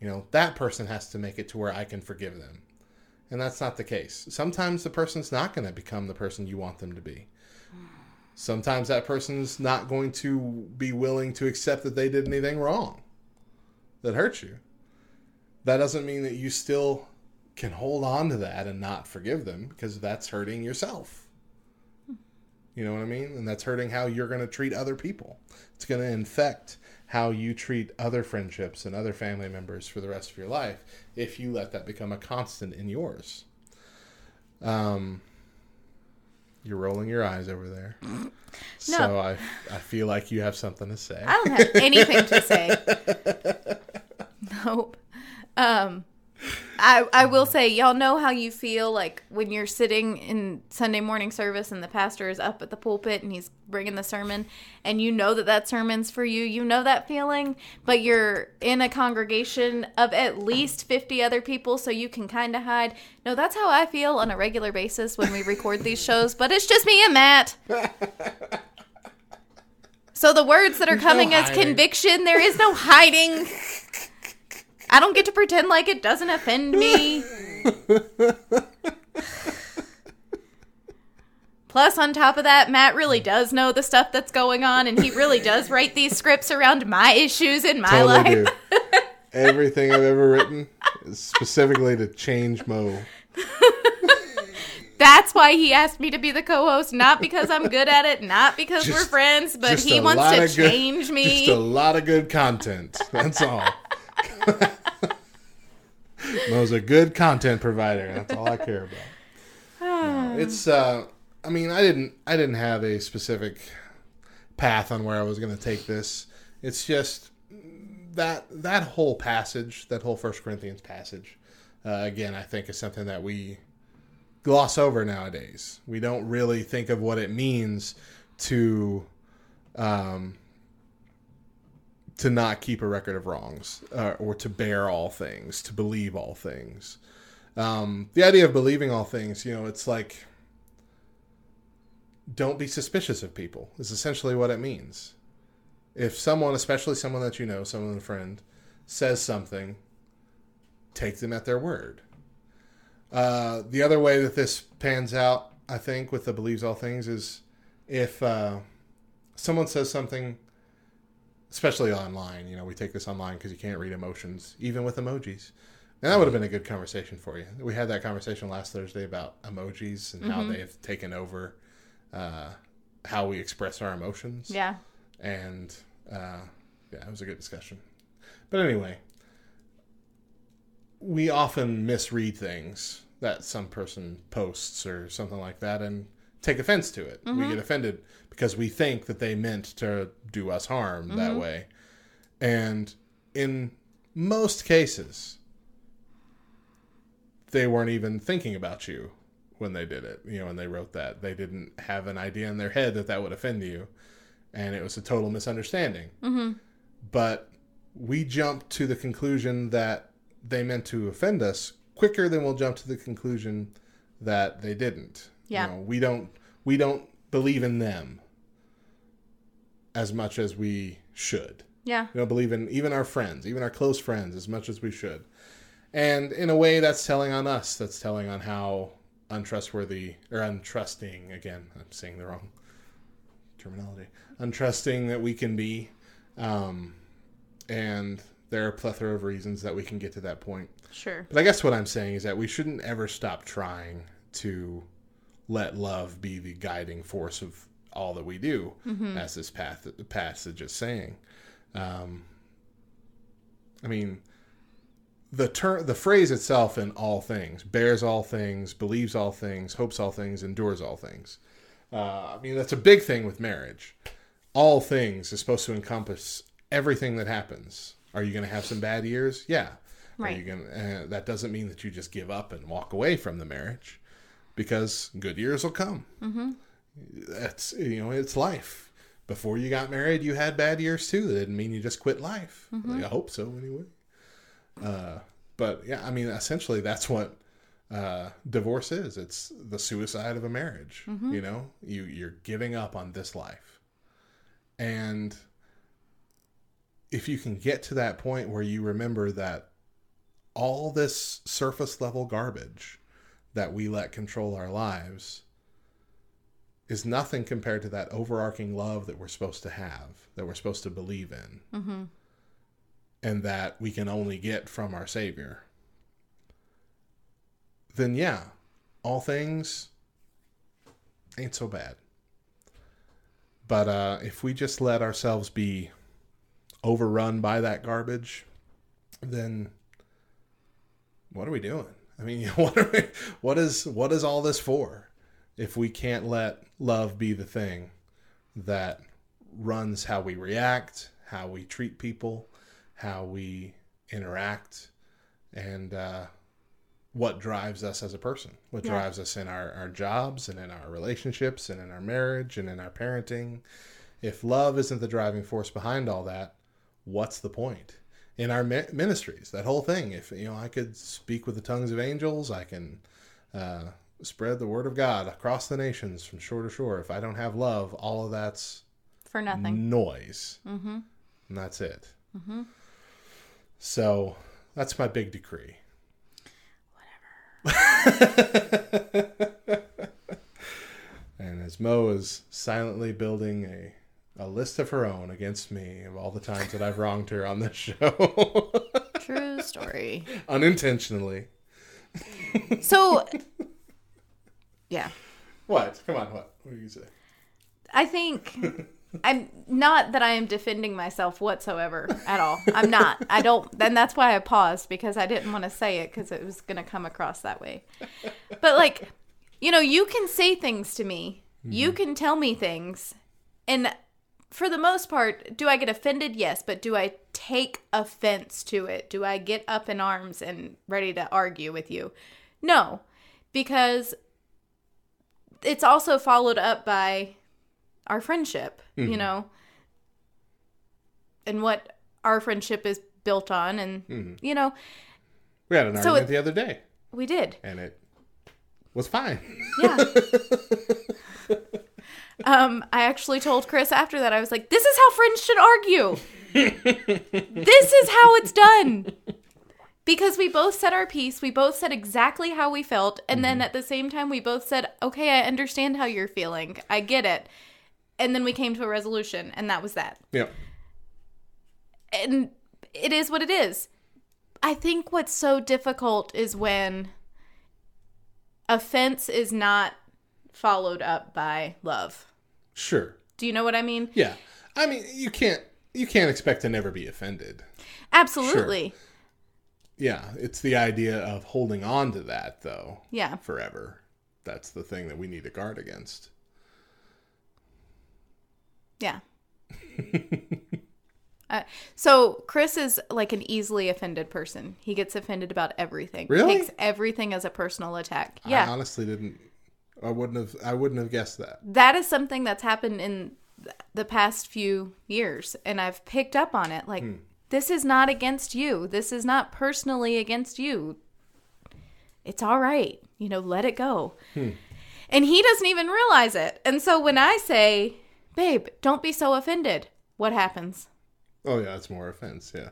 You know, that person has to make it to where I can forgive them, and that's not the case. Sometimes the person's not going to become the person you want them to be. Sometimes that person's not going to be willing to accept that they did anything wrong that hurt you that doesn't mean that you still can hold on to that and not forgive them because that's hurting yourself. You know what I mean? And that's hurting how you're going to treat other people. It's going to infect how you treat other friendships and other family members for the rest of your life if you let that become a constant in yours. Um, you're rolling your eyes over there. So I, I feel like you have something to say. I don't have anything to say. nope. Um, I I will say, y'all know how you feel like when you're sitting in Sunday morning service and the pastor is up at the pulpit and he's bringing the sermon, and you know that that sermon's for you. You know that feeling, but you're in a congregation of at least fifty other people, so you can kind of hide. No, that's how I feel on a regular basis when we record these shows. But it's just me and Matt. So the words that are There's no coming as conviction, there is no hiding. I don't get to pretend like it doesn't offend me. Plus, on top of that, Matt really does know the stuff that's going on, and he really does write these scripts around my issues in my Totally life. Everything I've ever written is specifically to change Mo. That's why he asked me to be the co-host, not because I'm good at it, not because we're friends, but he wants to good- change me. Just a lot of good content. That's all. Mo's a good content provider. That's all I care about. No, it's uh I mean, I didn't I didn't have a specific path on where I was going to take this. It's just that that whole passage, that whole First Corinthians passage, uh, again, I think is something that we gloss over nowadays. We don't really think of what it means to um, to not keep a record of wrongs uh, or to bear all things, to believe all things. Um, the idea of believing all things, you know, it's like don't be suspicious of people is essentially what it means. If someone, especially someone that you know, someone a friend, says something, take them at their word. Uh, the other way that this pans out, I think, with the believes all things is if uh, someone says something, especially online, you know, we take this online because you can't read emotions, even with emojis. And that would have been a good conversation for you. We had that conversation last Thursday about emojis and how Mhm. they've taken over uh, how we express our emotions. Yeah. And uh, yeah, it was a good discussion. But anyway, we often misread things that some person posts or something like that and take offense to it. We Mhm. get offended because we think that they meant to do us harm that Mhm. way. And in most cases, they weren't even thinking about you when they did it. You know, when they wrote that, they didn't have an idea in their head that that would offend you, and it was a total misunderstanding. hmm But we jump to the conclusion that they meant to offend us quicker than we'll jump to the conclusion that they didn't. Yeah. You know, we don't we don't believe in them as much as we should. Yeah. We don't believe in even our friends, even our close friends, as much as we should. And in a way, that's telling on us. That's telling on how untrustworthy or untrusting again i'm saying the wrong terminology untrusting that we can be um, and there are a plethora of reasons that we can get to that point Sure. but i guess what i'm saying is that we shouldn't ever stop trying to let love be the guiding force of all that we do Mhm. as this path, passage is saying. Um, i mean the ter- the phrase itself in all things bears all things believes all things hopes all things endures all things. Uh, i mean that's a big thing with marriage. All things is supposed to encompass everything that happens. Are you going to have some bad years? Yeah. Are Right. you going uh, that doesn't mean that you just give up and walk away from the marriage because good years will come. Mm-hmm. that's you know it's life. Before you got married you had bad years too. That didn't mean you just quit life. Mhm. i hope so anyway. Uh, but yeah i mean essentially that's what uh, divorce is. It's the suicide of a marriage Mhm. you know? You you're giving up on this life. And if you can get to that point where you remember that all this surface level garbage that we let control our lives is nothing compared to that overarching love that we're supposed to have, that we're supposed to believe in, Mm-hmm. and that we can only get from our Savior, then yeah, all things ain't so bad. But uh, if we just let ourselves be overrun by that garbage, then what are we doing? I mean, what are we, what is what is all this for? If we can't let love be the thing that runs how we react, how we treat people, how we interact, and uh, what drives us as a person, what Yeah. drives us in our, our jobs and in our relationships and in our marriage and in our parenting. If love isn't the driving force behind all that, what's the point? In our ministries, that whole thing. If you know, I could speak with the tongues of angels, I can uh, spread the word of God across the nations from shore to shore. If I don't have love, all of that's For nothing. noise, Mm-hmm. and that's it. Mm-hmm. So that's my big decree. Whatever. and as Mo is silently building a a list of her own against me of all the times that I've wronged her on this show. True story. Unintentionally. So, yeah. What? Come on, what? What do you say? I think I'm not that I am defending myself whatsoever at all. I'm not. I don't. Then that's why I paused because I didn't want to say it because it was going to come across that way. But like, you know, you can say things to me. You mm-hmm. can tell me things, and for the most part, do I get offended? Yes, but do I take offense to it? Do I get up in arms and ready to argue with you? No, because it's also followed up by our friendship, you Mhm. know, and what our friendship is built on. And, Mhm. you know, We had an So argument it- the other day, we did. and it was fine. Yeah. um, I actually told Chris after that, I was like, this is how friends should argue. this is how it's done. Because we both said our piece, we both said exactly how we felt, and then at the same time, we both said, okay, I understand how you're feeling. I get it. And then we came to a resolution, and that was that. Yep. And it is what it is. I think what's so difficult is when offense is not followed up by love. Sure. Do you know what I mean? Yeah. I mean, you can't you can't expect to never be offended. Absolutely. Yeah, it's the idea of holding on to that though. Yeah. Forever. That's the thing that we need to guard against. Yeah. uh, so Chris is like an easily offended person. He gets offended about everything. Really? Takes everything as a personal attack. I Yeah. honestly didn't I wouldn't have I wouldn't have guessed that. that is something that's happened in the past few years and I've picked up on it like Hmm. this is not against you. This is not personally against you. It's all right. You know, let it go. Hmm. And he doesn't even realize it. And so when I say, "Babe, don't be so offended." What happens? Oh yeah, that's more offense, yeah.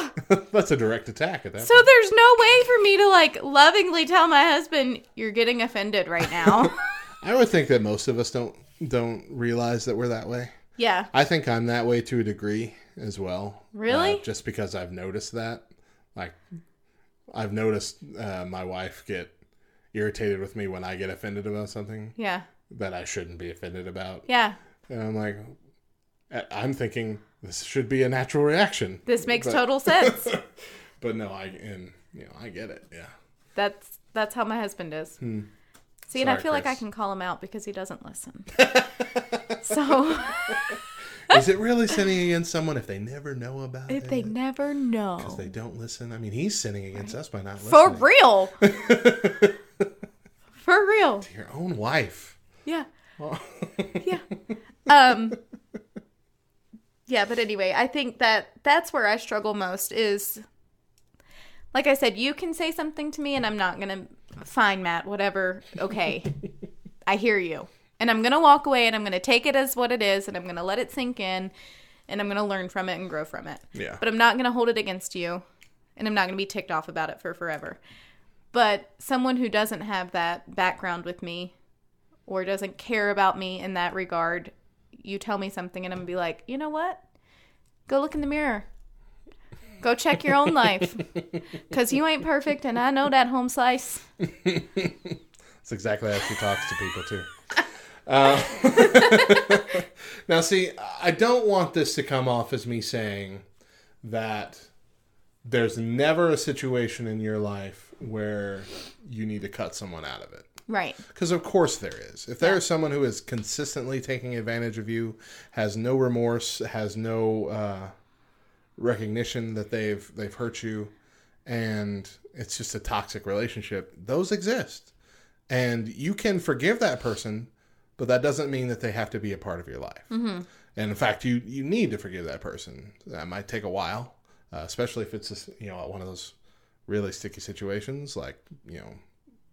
Yeah. That's a direct attack at that. So there's no way for me to like lovingly tell my husband, "You're getting offended right now." I would think that most of us don't don't realize that we're that way. yeah. I think I'm that way to a degree as well. Really? Uh, just because I've noticed that. Like, I've noticed uh, my wife get irritated with me when I get offended about something Yeah. that I shouldn't be offended about. Yeah. And I'm like, I'm thinking this should be a natural reaction. This makes But- total sense. but no, I and you know I get it. Yeah. That's that's how my husband is. Hmm. See, and I Sorry, feel like I can call him out because he doesn't listen. so Is it really sinning against someone if they never know about if it? If they never know, Because they don't listen. I mean, he's sinning against us by not listening. for real, for real, Your own wife. yeah, yeah. Um, yeah, but anyway, I think that that's where I struggle most is, like I said, you can say something to me, and I'm not gonna. Fine, Matt. Whatever. Okay, I hear you, and I'm gonna walk away, and I'm gonna take it as what it is, and I'm gonna let it sink in, and I'm gonna learn from it and grow from it. Yeah. But I'm not gonna hold it against you, and I'm not gonna be ticked off about it for forever. But someone who doesn't have that background with me, or doesn't care about me in that regard, you tell me something, and I'm gonna be like, you know what? Go look in the mirror. Go check your own life. Because you ain't perfect, and I know that home slice. That's exactly how she talks to people too. Uh, now, see, I don't want this to come off as me saying that there's never a situation in your life where you need to cut someone out of it. Right. Because of course there is. If there is someone who is consistently taking advantage of you, has no remorse, has no uh, recognition that they've they've hurt you, and it's just a toxic relationship, those exist, and you can forgive that person, but that doesn't mean that they have to be a part of your life. Mm-hmm. And in fact, you you need to forgive that person. That might take a while, uh, especially if it's just, you know one of those really sticky situations, like you know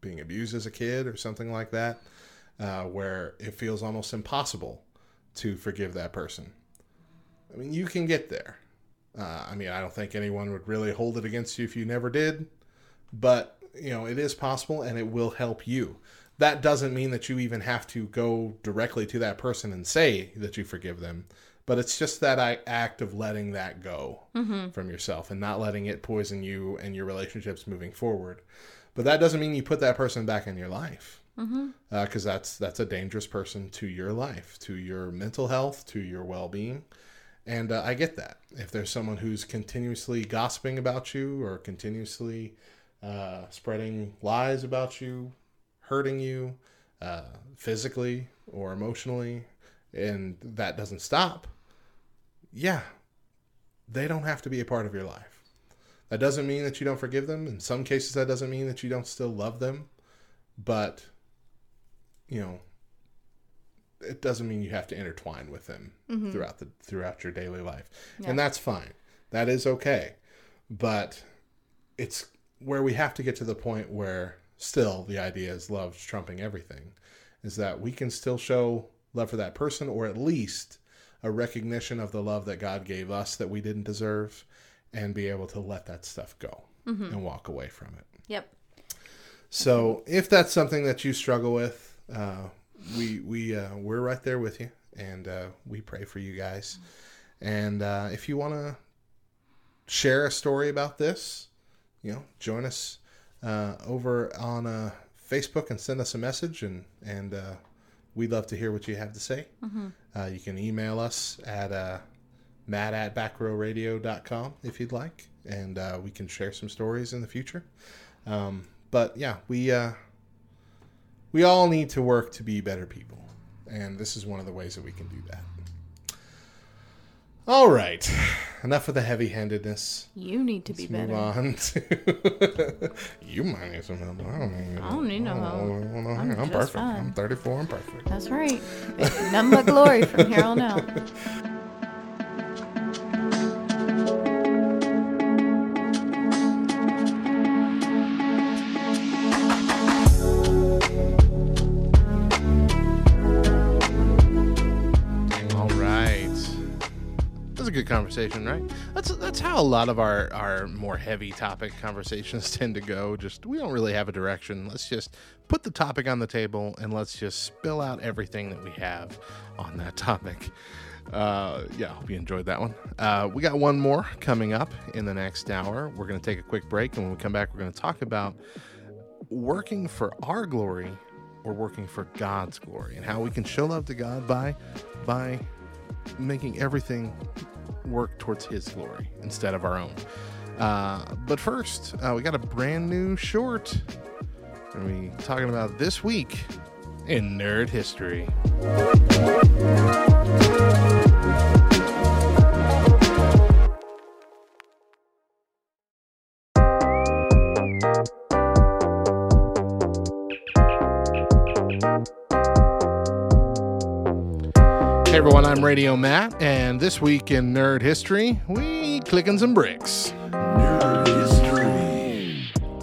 being abused as a kid or something like that, uh, where it feels almost impossible to forgive that person. I mean, you can get there. Uh, I mean, I don't think anyone would really hold it against you if you never did, but you know, it is possible and it will help you. That doesn't mean that you even have to go directly to that person and say that you forgive them, but it's just that I- act of letting that go Mhm. from yourself and not letting it poison you and your relationships moving forward. But that doesn't mean you put that person back in your life because that's that's a dangerous person to your life, to your mental health, to your well being. And uh, I get that. If there's someone who's continuously gossiping about you or continuously uh, spreading lies about you, hurting you uh, physically or emotionally, and that doesn't stop, yeah, they don't have to be a part of your life. That doesn't mean that you don't forgive them. In some cases, that doesn't mean that you don't still love them. But, you know, it doesn't mean you have to intertwine with them Mhm. throughout the throughout your daily life, Yeah. and that's fine. That is okay. But it's where we have to get to the point where still the idea is love trumping everything, is that we can still show love for that person, or at least a recognition of the love that God gave us that we didn't deserve, and be able to let that stuff go Mhm. and walk away from it. Yep. So if that's something that you struggle with, uh, we we uh, we're right there with you, and uh, we pray for you guys. And uh, if you want to share a story about this, you know, join us uh, over on uh, Facebook and send us a message, and and uh, we'd love to hear what you have to say. Mhm. Uh, you can email us at uh, matt at backrowradio.com if you'd like, and uh, we can share some stories in the future. Um, but yeah, we uh, we all need to work to be better people, and this is one of the ways that we can do that. All right, enough of the heavy-handedness. You need to be Let's better. Move on to you might need some help. I don't need, I don't need no help. I'm, I'm perfect. fine. I'm 34. I'm perfect. That's right. None but glory from here on out. conversation, right? that's that's how a lot of our our more heavy topic conversations tend to go. Just we don't really have a direction. Let's just put the topic on the table and let's just spill out everything that we have on that topic. Uh, yeah, hope you enjoyed that one. Uh, we got one more coming up in the next hour. We're going to take a quick break, and when we come back, we're going to talk about working for our glory or working for God's glory, and how we can show love to God by by making everything work towards His glory instead of our own. Uh, but first, uh, we got a brand new short. We're talking about this week in nerd history. I'm Radio Matt, and this week in nerd history, we clicking some bricks.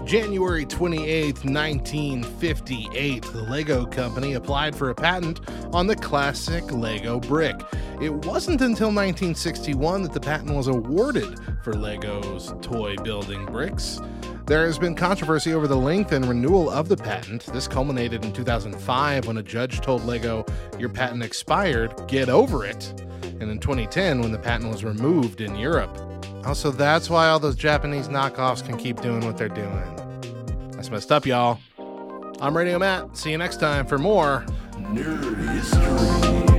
January 28th, 1958, the Lego Company applied for a patent on the classic Lego brick. It wasn't until 1961 that the patent was awarded for Lego's toy building bricks. There has been controversy over the length and renewal of the patent. This culminated in 2005 when a judge told Lego, Your patent expired, get over it. And in 2010 when the patent was removed in Europe. Oh, also, that's why all those Japanese knockoffs can keep doing what they're doing. That's messed up, y'all. I'm Radio Matt. See you next time for more Nerd History.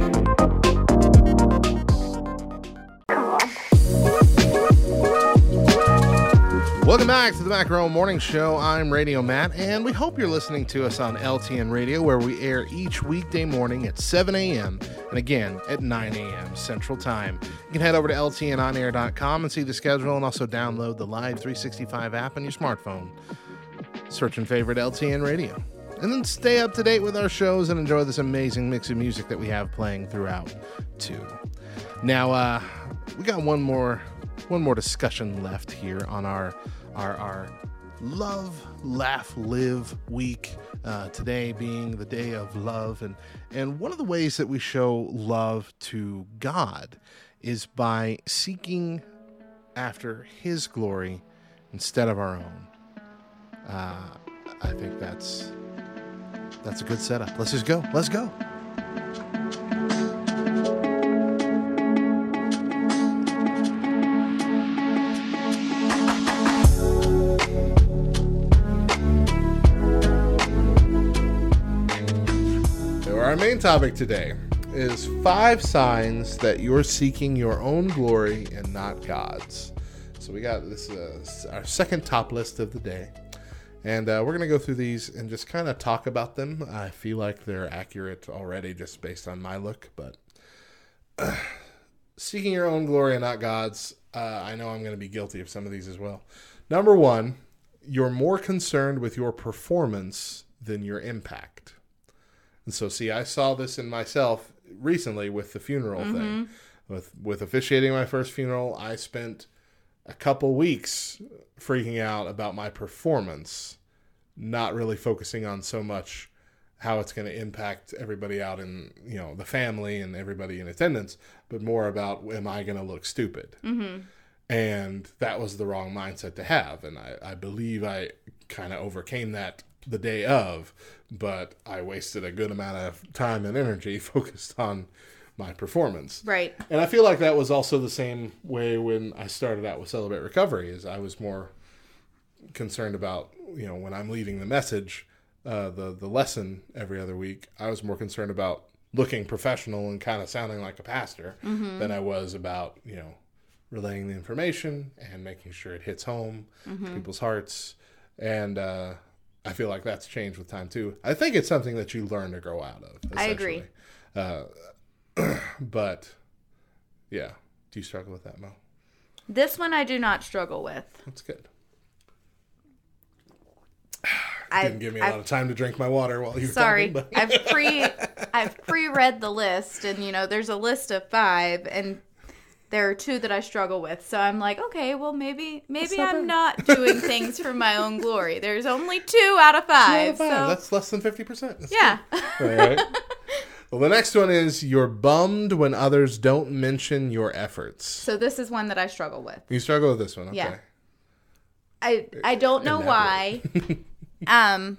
Welcome back to the Back Row Morning Show. I'm Radio Matt, and we hope you're listening to us on LTN Radio, where we air each weekday morning at 7 a.m. and again at 9 a.m. Central Time. You can head over to LTNOnAir.com and see the schedule, and also download the Live 365 app on your smartphone. Search and favorite LTN Radio. And then stay up to date with our shows and enjoy this amazing mix of music that we have playing throughout, too. Now, uh, we got one more one more discussion left here on our our our love laugh live week uh, today being the day of love. And and one of the ways that we show love to god is by seeking after his glory instead of our own. Uh, i think that's that's a good setup. Let's just go. Let's go main topic today is five signs that you're seeking your own glory and not God's. So we got this uh, our second top list of the day, and uh, we're gonna go through these and just kind of talk about them. I feel like they're accurate already just based on my look, but uh, seeking your own glory and not God's. Uh, I know I'm gonna be guilty of some of these as well. Number one, you're more concerned with your performance than your impact. And so, see, I saw this in myself recently with the funeral mm-hmm. thing. With with officiating my first funeral, I spent a couple weeks freaking out about my performance, not really focusing on so much how it's going to impact everybody out in you know the family and everybody in attendance, but more about am I going to look stupid? Mm-hmm. And that was the wrong mindset to have, and I, I believe I kind of overcame that the day of, but I wasted a good amount of time and energy focused on my performance. Right. And I feel like that was also the same way when I started out with Celebrate Recovery is I was more concerned about, you know, when I'm leaving the message, uh, the the lesson every other week, I was more concerned about looking professional and kind of sounding like a pastor mm-hmm. than I was about, you know, relaying the information and making sure it hits home mm-hmm. people's hearts. And uh, I feel like that's changed with time too. I think it's something that you learn to grow out of. I agree. Uh, but yeah, do you struggle with that, Mo? This one I do not struggle with. That's good. Didn't I've, give me a I've, lot of time to drink my water while you were sorry. talking. Sorry, I've pre I've pre-read the list, and you know, there's a list of five, and there are two that I struggle with. So I'm like, okay, well maybe maybe I'm not doing things for my own glory. There's only two out of five. Two out of five. So that's less than fifty percent. Yeah. All right. Well, the next one is you're bummed when others don't mention your efforts. So this is one that I struggle with. You struggle with this one, okay? Yeah. I I don't know why. um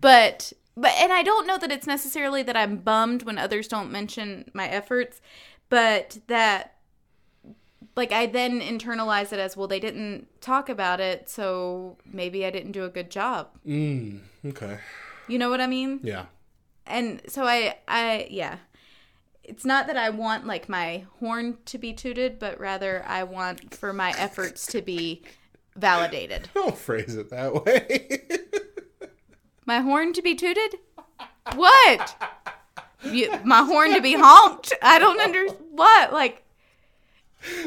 but but and I don't know that it's necessarily that I'm bummed when others don't mention my efforts, but that like I then internalize it as well they didn't talk about it, so maybe I didn't do a good job. Mm, okay. You know what I mean? Yeah. And so I I yeah. It's not that I want like my horn to be tooted, but rather I want for my efforts to be validated. Don't phrase it that way. My horn to be tooted? What? You, my horn to be honked? I don't understand what like.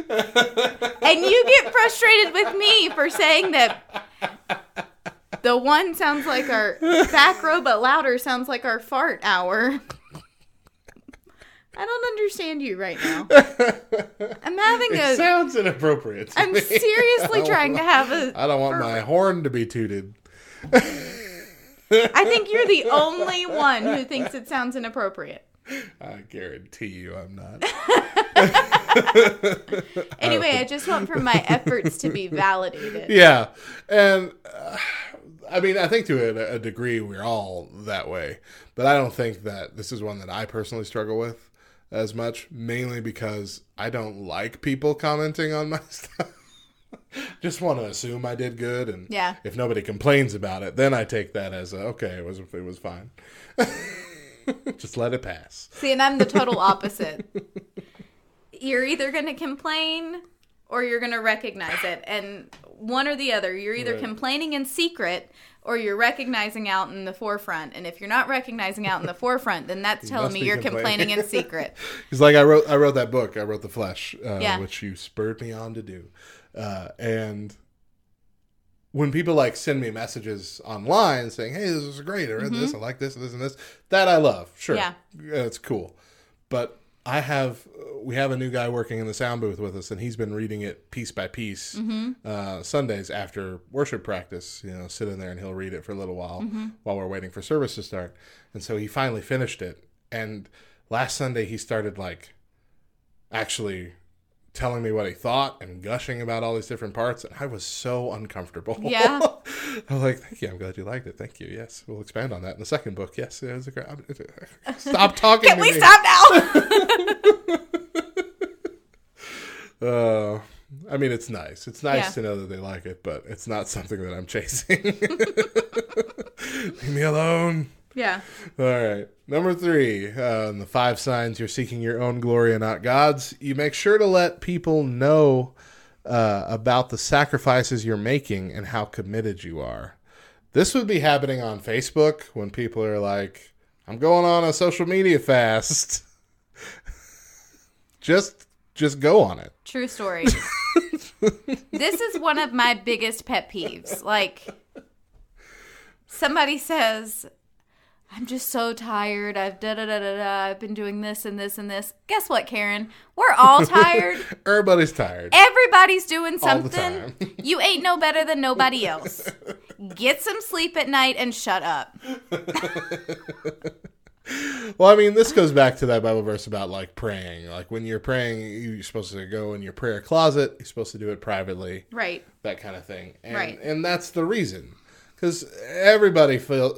And you get frustrated with me for saying that the one sounds like our back row, but louder sounds like our fart hour. I don't understand you right now. I'm having it a. sounds inappropriate. I'm me. seriously trying to have a. I don't want my horn to be tooted. I think you're the only one who thinks it sounds inappropriate. I guarantee you, I'm not. Anyway, I just want for my efforts to be validated. yeah, and uh, I mean, I think to a, a degree we're all that way, but I don't think that this is one that I personally struggle with as much. Mainly because I don't like people commenting on my stuff. Just want to assume I did good, and Yeah. if nobody complains about it, then I take that as a, okay. It was it was fine. Just let it pass. See, and I'm the total opposite. You're either going to complain or you're going to recognize it. And one or the other. You're either Right. complaining in secret or you're recognizing out in the forefront. And if you're not recognizing out in the forefront, then that's telling me you're complaining in secret. He's like, I wrote, I wrote that book. I wrote the Flesh, uh, Yeah. which you spurred me on to do. Uh, and when people like send me messages online saying, "Hey, this is great. I read this. I like this, and this, and this," that I love. Sure, Yeah. it's cool. But I have, we have a new guy working in the sound booth with us, and he's been reading it piece by piece Mhm. uh, Sundays after worship practice. You know, sit in there and he'll read it for a little while Mhm. while we're waiting for service to start. And so he finally finished it. And last Sunday he started like actually telling me what he thought and gushing about all these different parts. And I was so uncomfortable. Yeah. I was like, thank you. I'm glad you liked it. Thank you. Yes. We'll expand on that in the second book. Yes. It was a great. Stop talking. Can we me. stop now? Uh, I mean, it's nice. It's nice Yeah. to know that they like it, but it's not something that I'm chasing. Leave me alone. Yeah. All right. Number three, uh, the five signs you're seeking your own glory and not God's. You make sure to let people know uh, about the sacrifices you're making and how committed you are. This would be happening on Facebook when people are like, "I'm going on a social media fast." just, just go on it. True story. this is one of my biggest pet peeves. Like, somebody says, I'm just so tired. I've da da da da da. I've been doing this and this and this. Guess what, Karen? We're all tired. Everybody's tired. Everybody's doing something. you ain't no better than nobody else. Get some sleep at night and shut up. Well, I mean, this goes back to that Bible verse about like praying. Like when you're praying, you're supposed to go in your prayer closet. You're supposed to do it privately, Right. that kind of thing. And, Right. And that's the reason, because everybody feel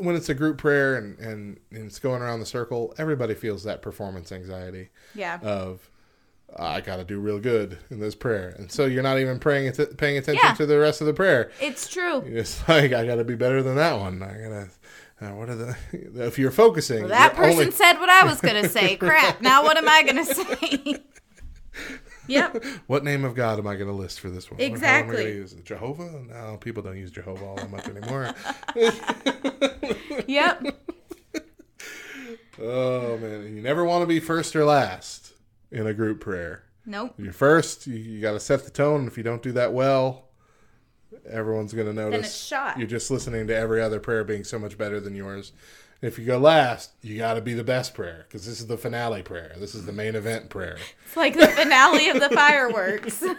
when it's a group prayer and, and and it's going around the circle, everybody feels that performance anxiety. Yeah. Of I got to do real good in this prayer, and so you're not even praying paying attention Yeah. to the rest of the prayer. It's true. It's like I got to be better than that one. I gotta. Uh, what are the? If you're focusing, Well, that person only- said what I was going to say. Crap. Now what am I going to say? Yep. What name of God am I going to list for this one? What- Exactly. gonna use? Jehovah? No, people don't use Jehovah all that much anymore. Yep. oh man, you never want to be first or last in a group prayer. Nope. You're first. You, you got to set the tone. If you don't do that well, everyone's going to notice. Then it's shot. You're just listening to every other prayer being so much better than yours if you go last, you got to be the best prayer because this is the finale prayer. This is the main event prayer. It's like the finale of the fireworks.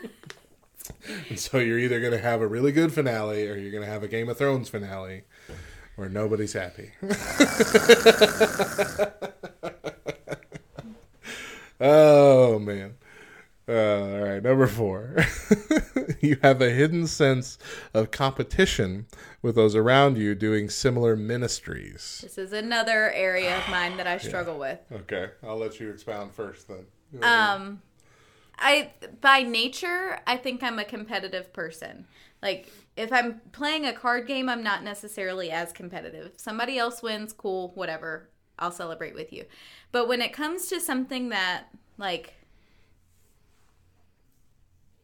And so you're either going to have a really good finale or you're going to have a Game of Thrones finale where nobody's happy. oh, man. Uh, all right, number four. you have a hidden sense of competition with those around you doing similar ministries. This is another area of mine that I struggle with. Okay, I'll let you expound first then. Um, I by nature, I think I'm a competitive person. Like if I'm playing a card game, I'm not necessarily as competitive. If somebody else wins, cool, whatever. I'll celebrate with you. But when it comes to something that like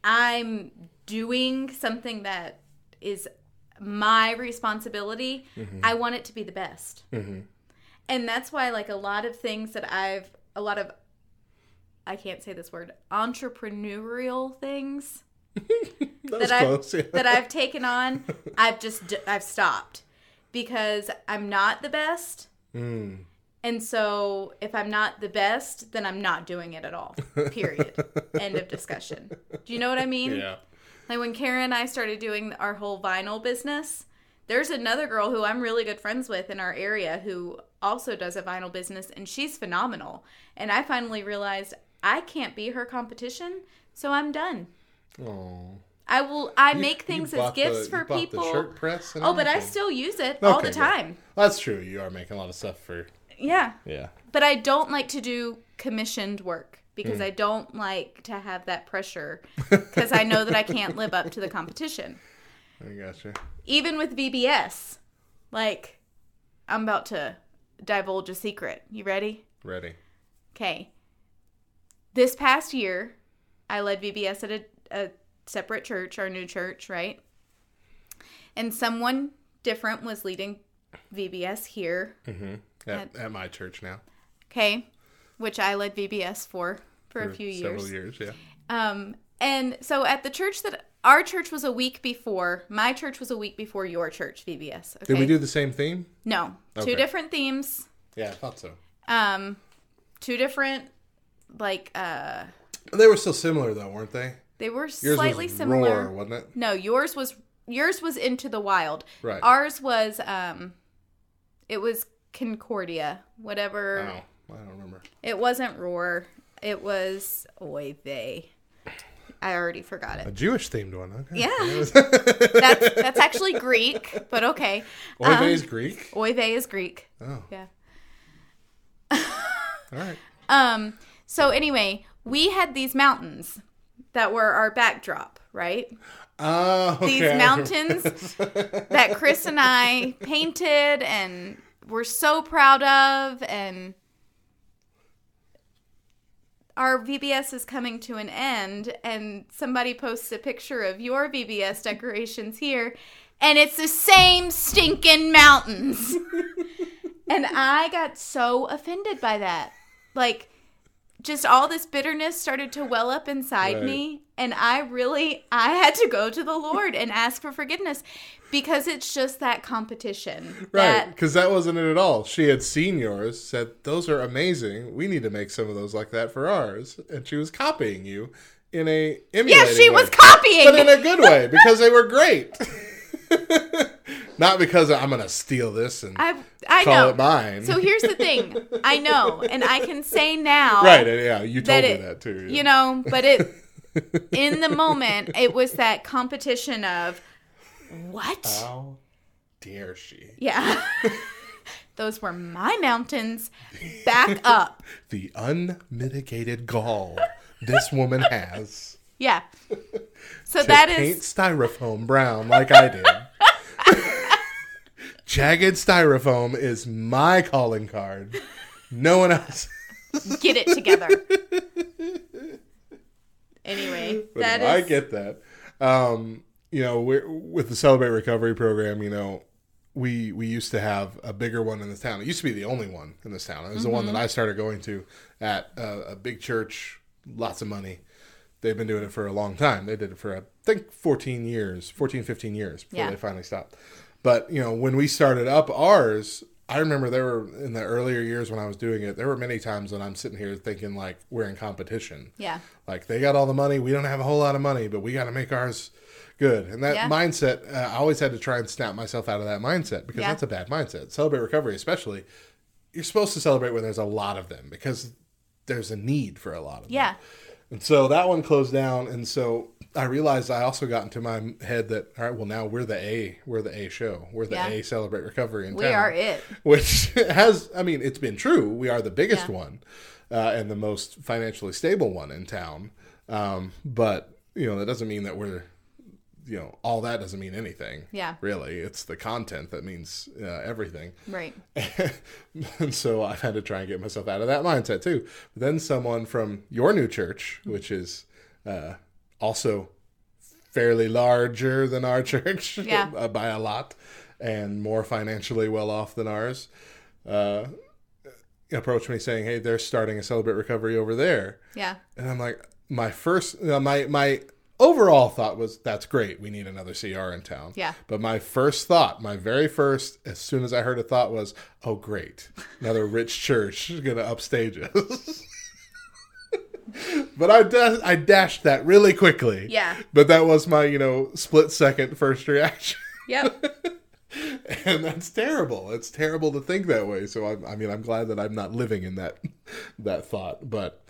I'm doing something that is my responsibility, Mhm. I want it to be the best. Mm-hmm. And that's why like a lot of things that I've a lot of I can't say this word, entrepreneurial things was that close, yeah. I've that I've taken on, I've just I've stopped because I'm not the best. Mm. And so if I'm not the best, then I'm not doing it at all. Period. End of discussion. Do you know what I mean? Yeah. Like when Karen and I started doing our whole vinyl business, there's another girl who I'm really good friends with in our area who also does a vinyl business and she's phenomenal. And I finally realized I can't be her competition, so I'm done. Oh. I will I You- make things as gifts the- for you bought the people. shirt press and oh, but I still use it all the Okay, time. That's true. You are making a lot of stuff for. Yeah. Yeah. But I don't like to do commissioned work because Mm. I don't like to have that pressure because I know that I can't live up to the competition. I gotcha. Even with VBS, like I'm about to divulge a secret. You ready? Ready. Okay. This past year, I led VBS at a, a separate church, our new church, right? And someone different was leading VBS here. Mm-hmm. At, at my church now. Okay. Which I led VBS for for, a For few several years. yeah. Um, and so at the church that our church was a week before, my church was a week before your church, VBS. Okay? Did we do the same theme? No, Okay. two different themes. Yeah, I thought so. Um, two different, like, uh, They were still similar though, weren't they? they were Yours slightly was similar. Roar, wasn't it? No, yours was yours was into the wild. Right. Ours was um, it was Concordia, whatever. Oh, I don't remember. It wasn't roar. It was oy vey. I already forgot it. A. Jewish themed one. Okay. Yeah. that's that's actually Greek, but okay. Oy vey is Greek? Oy vey is Greek. Oh. Yeah. All right. Um. So anyway, we had these mountains that were our backdrop, right? Oh, okay. These mountains that Chris and I painted and we're so proud of, and our VBS is coming to an end, and somebody posts a picture of your VBS decorations here, and it's the same stinking mountains. and I got so offended by that. Like, just all this bitterness started to well up inside Right. me and i really i had to go to the lord and ask for forgiveness because it's just that competition Right, because that wasn't it at all. She had seen yours, said those are amazing. We need to make some of those like that for ours, and she was copying you in a emulating she way. was copying! but in a good way because they were great. Not because I'm gonna steal this and i i call know it mine. so here's the thing i know and i can say now right? Yeah, you told me it- that too. you know but it in the moment it was that competition of what How dare she? yeah those were my mountains back up The unmitigated gall this woman has. yeah so that paint is styrofoam brown like I did. Jagged styrofoam is my calling card. No one else. get it together. anyway, But that I get that. Um, you know, we're, with the Celebrate Recovery program, you know, we we used to have a bigger one in this town. It used to be the only one in this town. It was the one that I started going to at a, a big church, lots of money. They've been doing it for a long time. They did it for I think 14 years, 14 15 years before Yeah. they finally stopped. But, you know, when we started up ours, I remember there were in the earlier years when I was doing it, there were many times when I'm sitting here thinking like we're in competition. Yeah. Like they got all the money, we don't have a whole lot of money, but we got to make ours good. And that Yeah. mindset, uh, I always had to try and snap myself out of that mindset because Yeah. that's a bad mindset. Celebrate recovery, especially. You're supposed to celebrate when there's a lot of them because there's a need for a lot of them. Yeah. And so that one closed down, and so I realized I also got into my head that all right, well now we're the A, we're the A show, we're the Yeah. A Celebrate Recovery in We town. are it. which has I mean it's been true. We are the biggest Yeah. one uh, and the most financially stable one in town. Um, but you know that doesn't mean that we're you know all that doesn't mean anything. Yeah. really, it's the content that means uh, everything. Right. and so I've had to try and get myself out of that mindset too. But then someone from your new church, which is uh, also fairly larger than our church Yeah. uh, by a lot and more financially well off than ours, uh, approached me saying, "Hey, they're starting a Celebrate Recovery over there." Yeah. And I'm like, my first, my my overall thought was, that's great. We need another CR in town. Yeah. But my first thought, my very first, as soon as I heard a thought was, oh great, another rich church is gonna upstage us. but I da- I dashed that really quickly. Yeah. But that was my you know split second first reaction. Yep. and that's terrible. It's terrible to think that way. So I, I mean, I'm glad that I'm not living in that that thought. But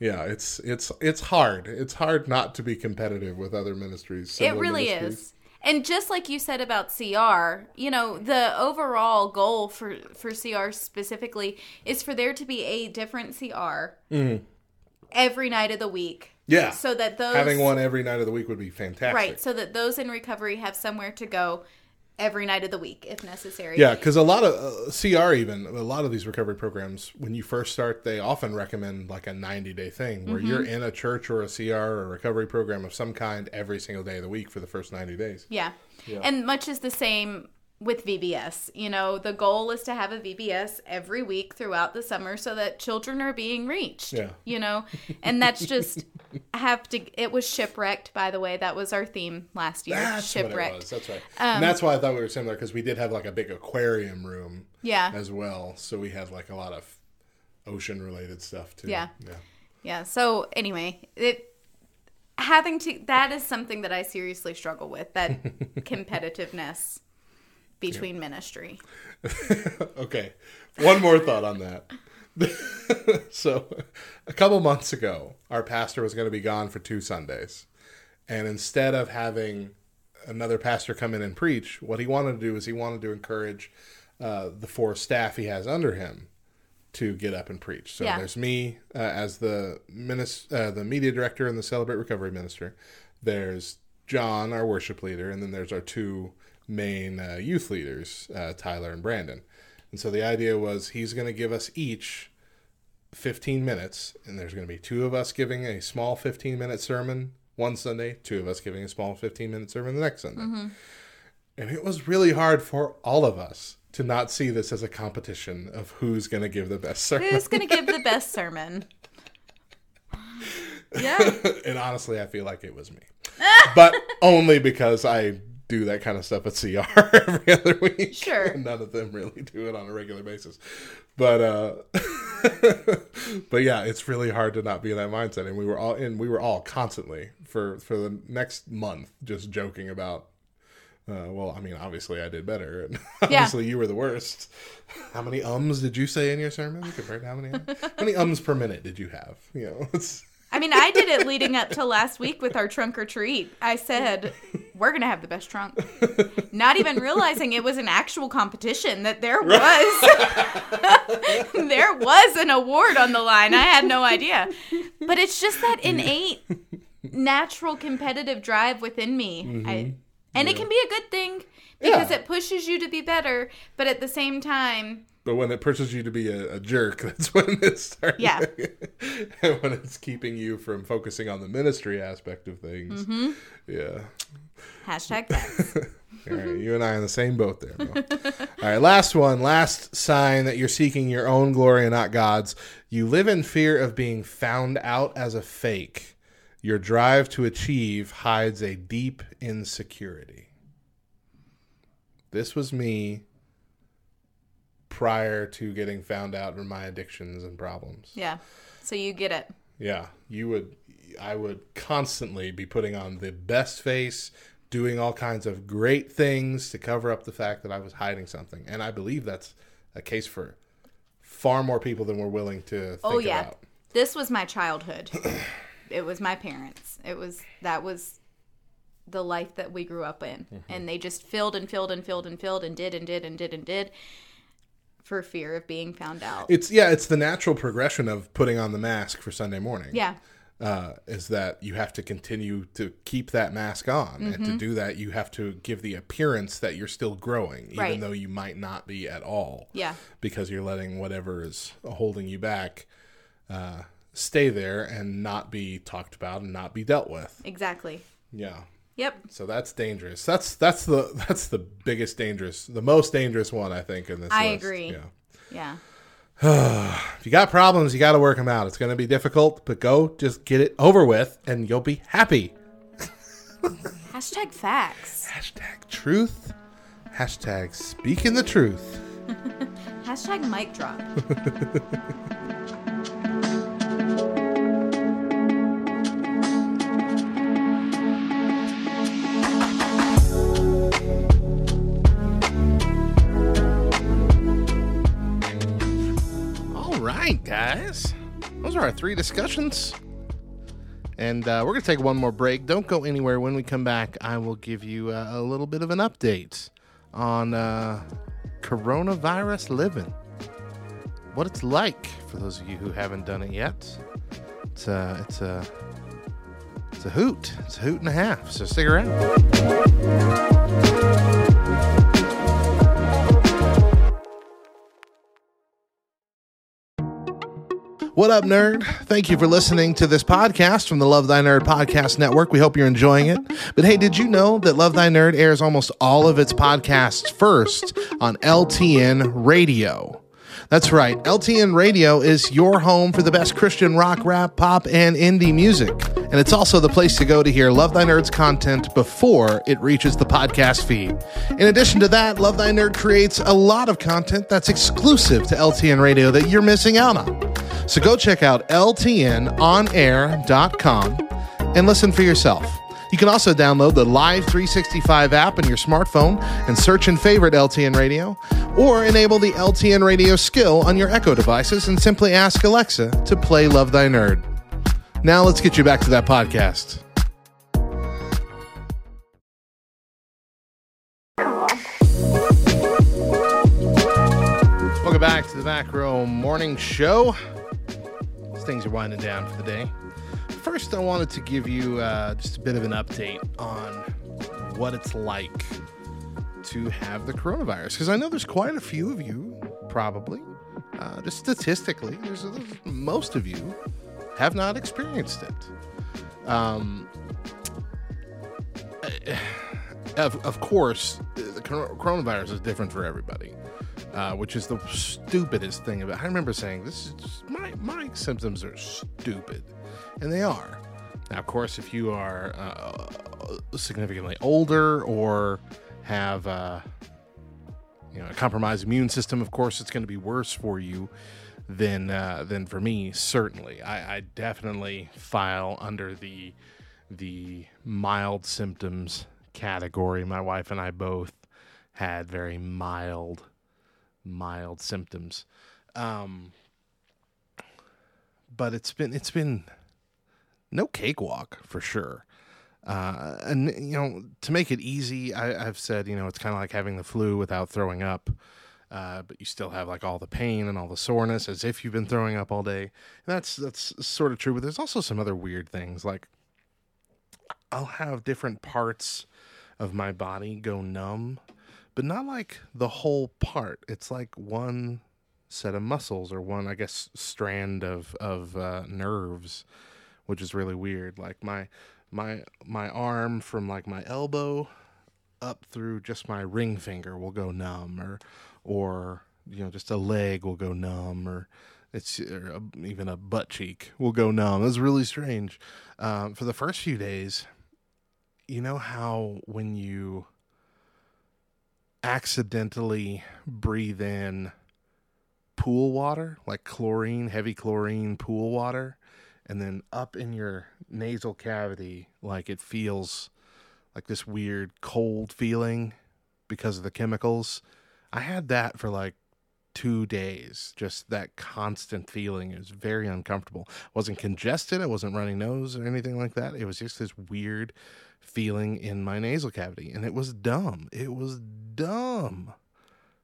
yeah, it's it's it's hard. It's hard not to be competitive with other ministries. It really ministries. is. And just like you said about CR, you know, the overall goal for for CR specifically is for there to be a different CR Mhm. Every night of the week. Yeah. So that those having one every night of the week would be fantastic. right, so that those in recovery have somewhere to go every night of the week if necessary. Yeah, because a lot of uh, CR, even a lot of these recovery programs, when you first start, they often recommend like a 90 day thing where Mhm. you're in a church or a CR or a recovery program of some kind every single day of the week for the first 90 days. Yeah. Yeah. And much is the same with VBS. You know, the goal is to have a VBS every week throughout the summer so that children are being reached. Yeah. You know, and that's just have to it was shipwrecked by the way. That was our theme last year. That's shipwrecked. what it was. That's right. Um, and that's why I thought we were similar because we did have like a big aquarium room. Yeah. As well, so we had like a lot of ocean related stuff too. Yeah. Yeah. Yeah. So anyway, it having to that is something that I seriously struggle with, that competitiveness between ministry. okay. One more thought on that. so, a couple months ago, our pastor was going to be gone for two Sundays. And instead of having another pastor come in and preach, what he wanted to do is he wanted to encourage uh, the four staff he has under him to get up and preach. So Yeah. there's me uh, as the minis- uh, the media director and the Celebrate Recovery minister. There's John, our worship leader, and then there's our two main uh, youth leaders, uh, Tyler and Brandon. And so the idea was he's going to give us each 15 minutes, and there's going to be two of us giving a small 15 minute sermon one Sunday, two of us giving a small 15 minute sermon the next Sunday. Mhm. And it was really hard for all of us to not see this as a competition of who's going to give the best sermon. Who's going to give the best sermon? Yeah. and honestly, I feel like it was me. but only because I do that kind of stuff at CR every other week. Sure. And none of them really do it on a regular basis. But uh but yeah, it's really hard to not be in that mindset. And we were all in we were all constantly for for the next month just joking about uh, well, I mean, obviously I did better, and obviously you were the worst. How many ums did you say in your sermon compared to how many? How many ums per minute did you have? You know, it's I mean, I did it leading up to last week with our trunk or treat. I said, we're going to have the best trunk. Not even realizing it was an actual competition, that there was there was an award on the line. I had no idea. But it's just that innate natural competitive drive within me. I, Mhm. and it can be a good thing because Yeah. it pushes you to be better, but at the same time, But when it pushes you to be a, a jerk, that's when it starts. Yeah. and when it's keeping you from focusing on the ministry aspect of things. Mhm. Yeah. hashtag facts. All right, you and I in the same boat there. All right, last one, last sign that you're seeking your own glory and not God's. You live in fear of being found out as a fake. Your drive to achieve hides a deep insecurity. This was me prior to getting found out in my addictions and problems. yeah. So you get it. Yeah, you would. I would constantly be putting on the best face, doing all kinds of great things to cover up the fact that I was hiding something, and I believe that's a case for far more people than we're willing to think Oh, yeah. about. this was my childhood. it was my parents. It was that was the life that we grew up in, Mm-hmm. and they just filled and filled and filled and filled and did and did and did and did for fear of being found out. It's yeah, it's the natural progression of putting on the mask for Sunday morning. Yeah. Uh, is that you have to continue to keep that mask on, and to Mhm. do that, you have to give the appearance that you're still growing, even Right. though you might not be at all. Yeah. because you're letting whatever is holding you back uh, stay there and not be talked about and not be dealt with. Exactly. Yeah. Yep. So that's dangerous. That's that's the that's the biggest dangerous, the most dangerous one I think in this. I list. agree. Yeah. Yeah. if you got problems, you got to work them out. It's going to be difficult, but go just get it over with, and you'll be happy. Hashtag facts. Hashtag truth. Hashtag speaking the truth. Hashtag mic drop. Our three discussions. And uh, we're going to take one more break. Don't go anywhere. When we come back, I will give you uh, a little bit of an update on uh, coronavirus living. What it's like for those of you who haven't done it yet. It's a, it's a, it's a hoot. It's a hoot and a half. So stick around. What up, nerd? Thank you for listening to this podcast from the Love Thy Nerd Podcast Network. We hope you're enjoying it. But hey, did you know that Love Thy Nerd airs almost all of its podcasts first on LTN Radio? That's right. LTN Radio is your home for the best Christian rock, rap, pop, and indie music. And it's also the place to go to hear Love Thy Nerd's content before it reaches the podcast feed. In addition to that, Love Thy Nerd creates a lot of content that's exclusive to LTN Radio that you're missing out on. So go check out ltnonair.com and listen for yourself. You can also download the Live 365 app on your smartphone and search and favorite LTN Radio, or enable the LTN Radio skill on your Echo devices and simply ask Alexa to play Love Thy Nerd. Now let's get you back to that podcast. Welcome back to the Back Row Morning Show. These things are winding down for the day. First, I wanted to give you uh, just a bit of an update on what it's like to have the coronavirus. Because I know there's quite a few of you, probably, uh, just statistically, there's, most of you have not experienced it. Um, of, of course, the coronavirus is different for everybody, uh, which is the stupidest thing about. I remember saying this is just, my my symptoms are stupid, and they are. Now, of course, if you are uh, significantly older or have uh, you know a compromised immune system, of course, it's going to be worse for you than uh, than for me. Certainly, I, I definitely file under the the mild symptoms category. My wife and I both had very mild, mild symptoms. Um, but it's been it's been no cakewalk for sure. Uh, and you know, to make it easy, I, I've said you know it's kind of like having the flu without throwing up. Uh, but you still have like all the pain and all the soreness as if you've been throwing up all day. And that's that's sort of true. But there's also some other weird things like I'll have different parts of my body go numb, but not like the whole part. It's like one set of muscles or one, I guess, strand of of uh, nerves, which is really weird. Like my my my arm from like my elbow up through just my ring finger will go numb, or or you know just a leg will go numb, or it's or a, even a butt cheek will go numb. It's really strange. Um, for the first few days, you know how when you accidentally breathe in pool water, like chlorine, heavy chlorine pool water, and then up in your nasal cavity, like it feels like this weird cold feeling because of the chemicals. I had that for like two days. Just that constant feeling. It was very uncomfortable. wasn't congested. I wasn't running nose or anything like that. It was just this weird feeling in my nasal cavity. And it was dumb. It was dumb.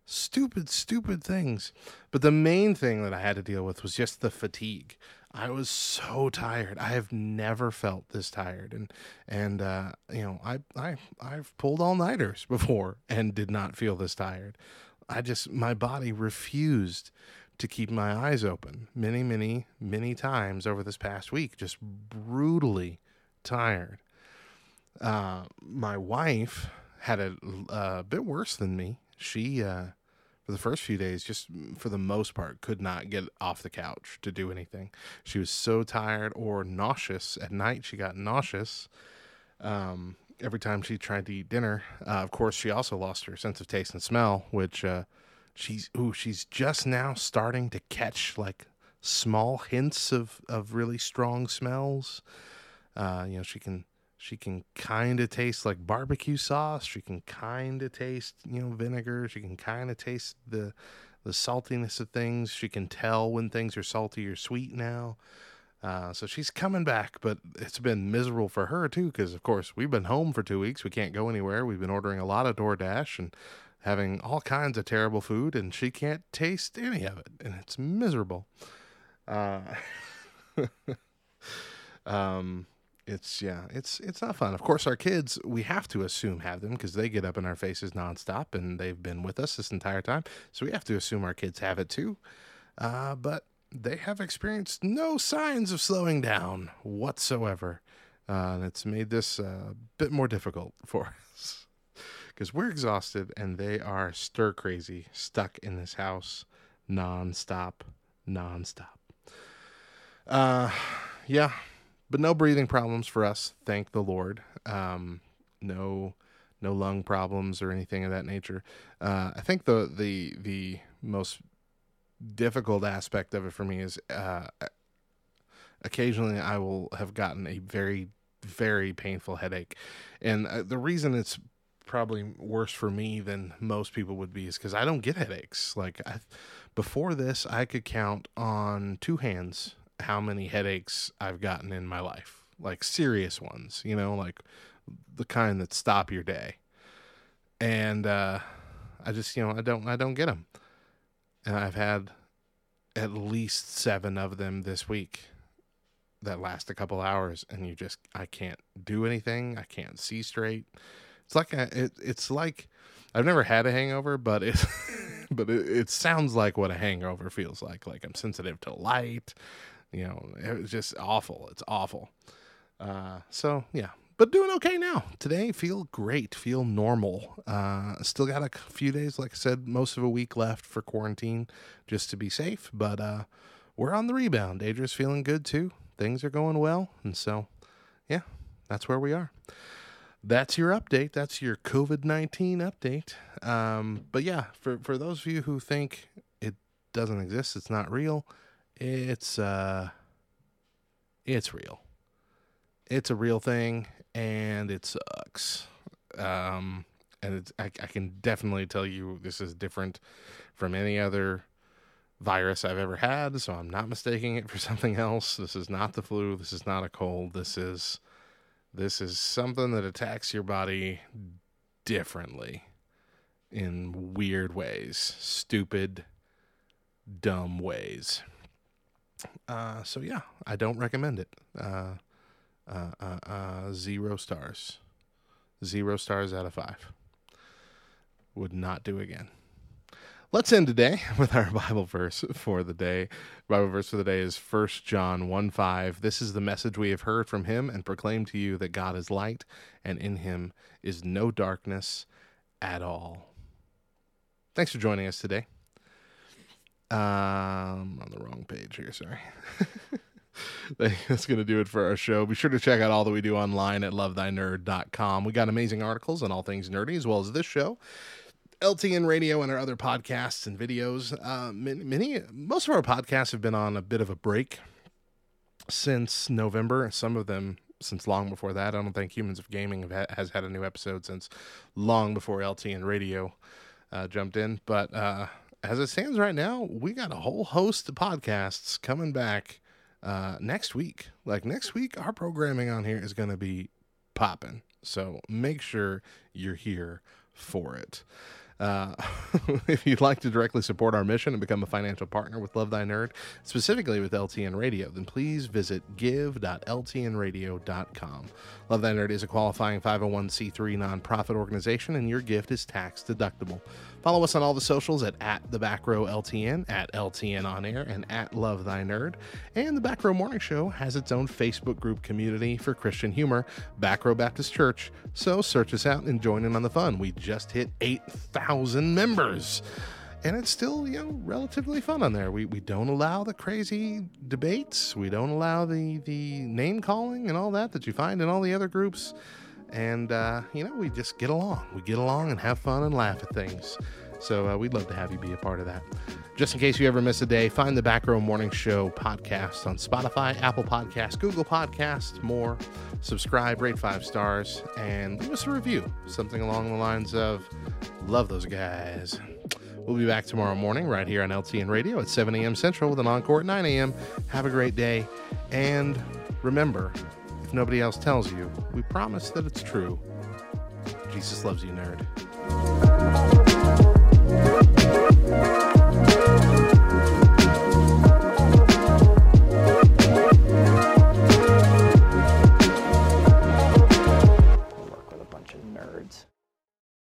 Stupid, stupid things. But the main thing that I had to deal with was just the fatigue. I was so tired. I have never felt this tired, and and uh, you know I I I've pulled all nighters before and did not feel this tired. I just my body refused to keep my eyes open many many many times over this past week. Just brutally tired. Uh, my wife had a, a bit worse than me. She uh, for the first few days, just for the most part, could not get off the couch to do anything. She was so tired or nauseous at night. She got nauseous um, every time she tried to eat dinner. Uh, of course, she also lost her sense of taste and smell, which uh, she's ooh, she's just now starting to catch like small hints of of really strong smells. Uh, you know, she can she can kind of taste like barbecue sauce. She can kind of taste, you know, vinegar. She can kind of taste the the saltiness of things. She can tell when things are salty or sweet now. Uh, so she's coming back, but it's been miserable for her too, because of course we've been home for two weeks. We can't go anywhere. We've been ordering a lot of DoorDash and having all kinds of terrible food, and she can't taste any of it, and it's miserable. Uh, um, it's yeah, it's it's not fun. Of course, our kids we have to assume have them because they get up in our faces nonstop and they've been with us this entire time. So we have to assume our kids have it too. Uh, but they have experienced no signs of slowing down whatsoever, uh, and it's made this a uh, bit more difficult for us because we're exhausted and they are stir crazy, stuck in this house nonstop, nonstop. Uh, yeah, but no breathing problems for us, thank the Lord. Um, no, no lung problems or anything of that nature. Uh, I think the the the most difficult aspect of it for me is uh, occasionally I will have gotten a very very painful headache, and uh, the reason it's probably worse for me than most people would be is because I don't get headaches. Like I, before this, I could count on two hands how many headaches I've gotten in my life, like serious ones, you know, like the kind that stop your day. And uh, I just, you know, I don't, I don't get them. And I've had at least seven of them this week that last a couple hours, and you just, I can't do anything. I can't see straight. It's like a, it, it's like I've never had a hangover, but it, but it, it sounds like what a hangover feels like. Like I'm sensitive to light you know, it was just awful. It's awful. Uh, so yeah, but doing okay now. Today, feel great, feel normal. Uh, still got a few days, like I said, most of a week left for quarantine, just to be safe. But uh, we're on the rebound. Adria's feeling good too. Things are going well, and so yeah, that's where we are. That's your update. That's your COVID nineteen update. Um, but yeah, for for those of you who think it doesn't exist, it's not real it's uh it's real. It's a real thing and it sucks. Um and it's, I, I can definitely tell you this is different from any other virus I've ever had, so I'm not mistaking it for something else. This is not the flu, this is not a cold. This is this is something that attacks your body differently in weird ways, stupid, dumb ways. Uh, so yeah, I don't recommend it. Uh, uh, uh, uh, zero stars, zero stars out of five. Would not do again. Let's end today with our Bible verse for the day. Bible verse for the day is 1 John 1 5. This is the message we have heard from him and proclaim to you that God is light, and in him is no darkness at all. Thanks for joining us today. Um, on the wrong page here. Sorry. That's going to do it for our show. Be sure to check out all that we do online at lovethynerd.com. We got amazing articles on all things nerdy, as well as this show. LTN Radio and our other podcasts and videos. Uh, many, many, most of our podcasts have been on a bit of a break since November. Some of them since long before that. I don't think Humans of Gaming ha- has had a new episode since long before LTN Radio uh, jumped in. But uh, as it stands right now, we got a whole host of podcasts coming back uh, next week. Like next week, our programming on here is going to be popping. So make sure you're here for it. Uh, if you'd like to directly support our mission and become a financial partner with Love Thy Nerd, specifically with LTN Radio, then please visit give.ltnradio.com. Love Thy Nerd is a qualifying 501c3 nonprofit organization, and your gift is tax deductible. Follow us on all the socials at, at the back row LTN, at LTN on air, and at Love Thy Nerd. And the Back Row Morning Show has its own Facebook group community for Christian humor, Back Row Baptist Church. So search us out and join in on the fun. We just hit 8,000 members. And it's still, you know, relatively fun on there. We, we don't allow the crazy debates. We don't allow the, the name calling and all that that you find in all the other groups and uh, you know we just get along we get along and have fun and laugh at things so uh, we'd love to have you be a part of that just in case you ever miss a day find the back row morning show podcast on spotify apple podcast google podcast more subscribe rate five stars and leave us a review something along the lines of love those guys We'll be back tomorrow morning right here on LTN Radio at 7 a.m. Central with an encore at 9 a.m. Have a great day. And remember, if nobody else tells you, we promise that it's true. Jesus loves you, nerd.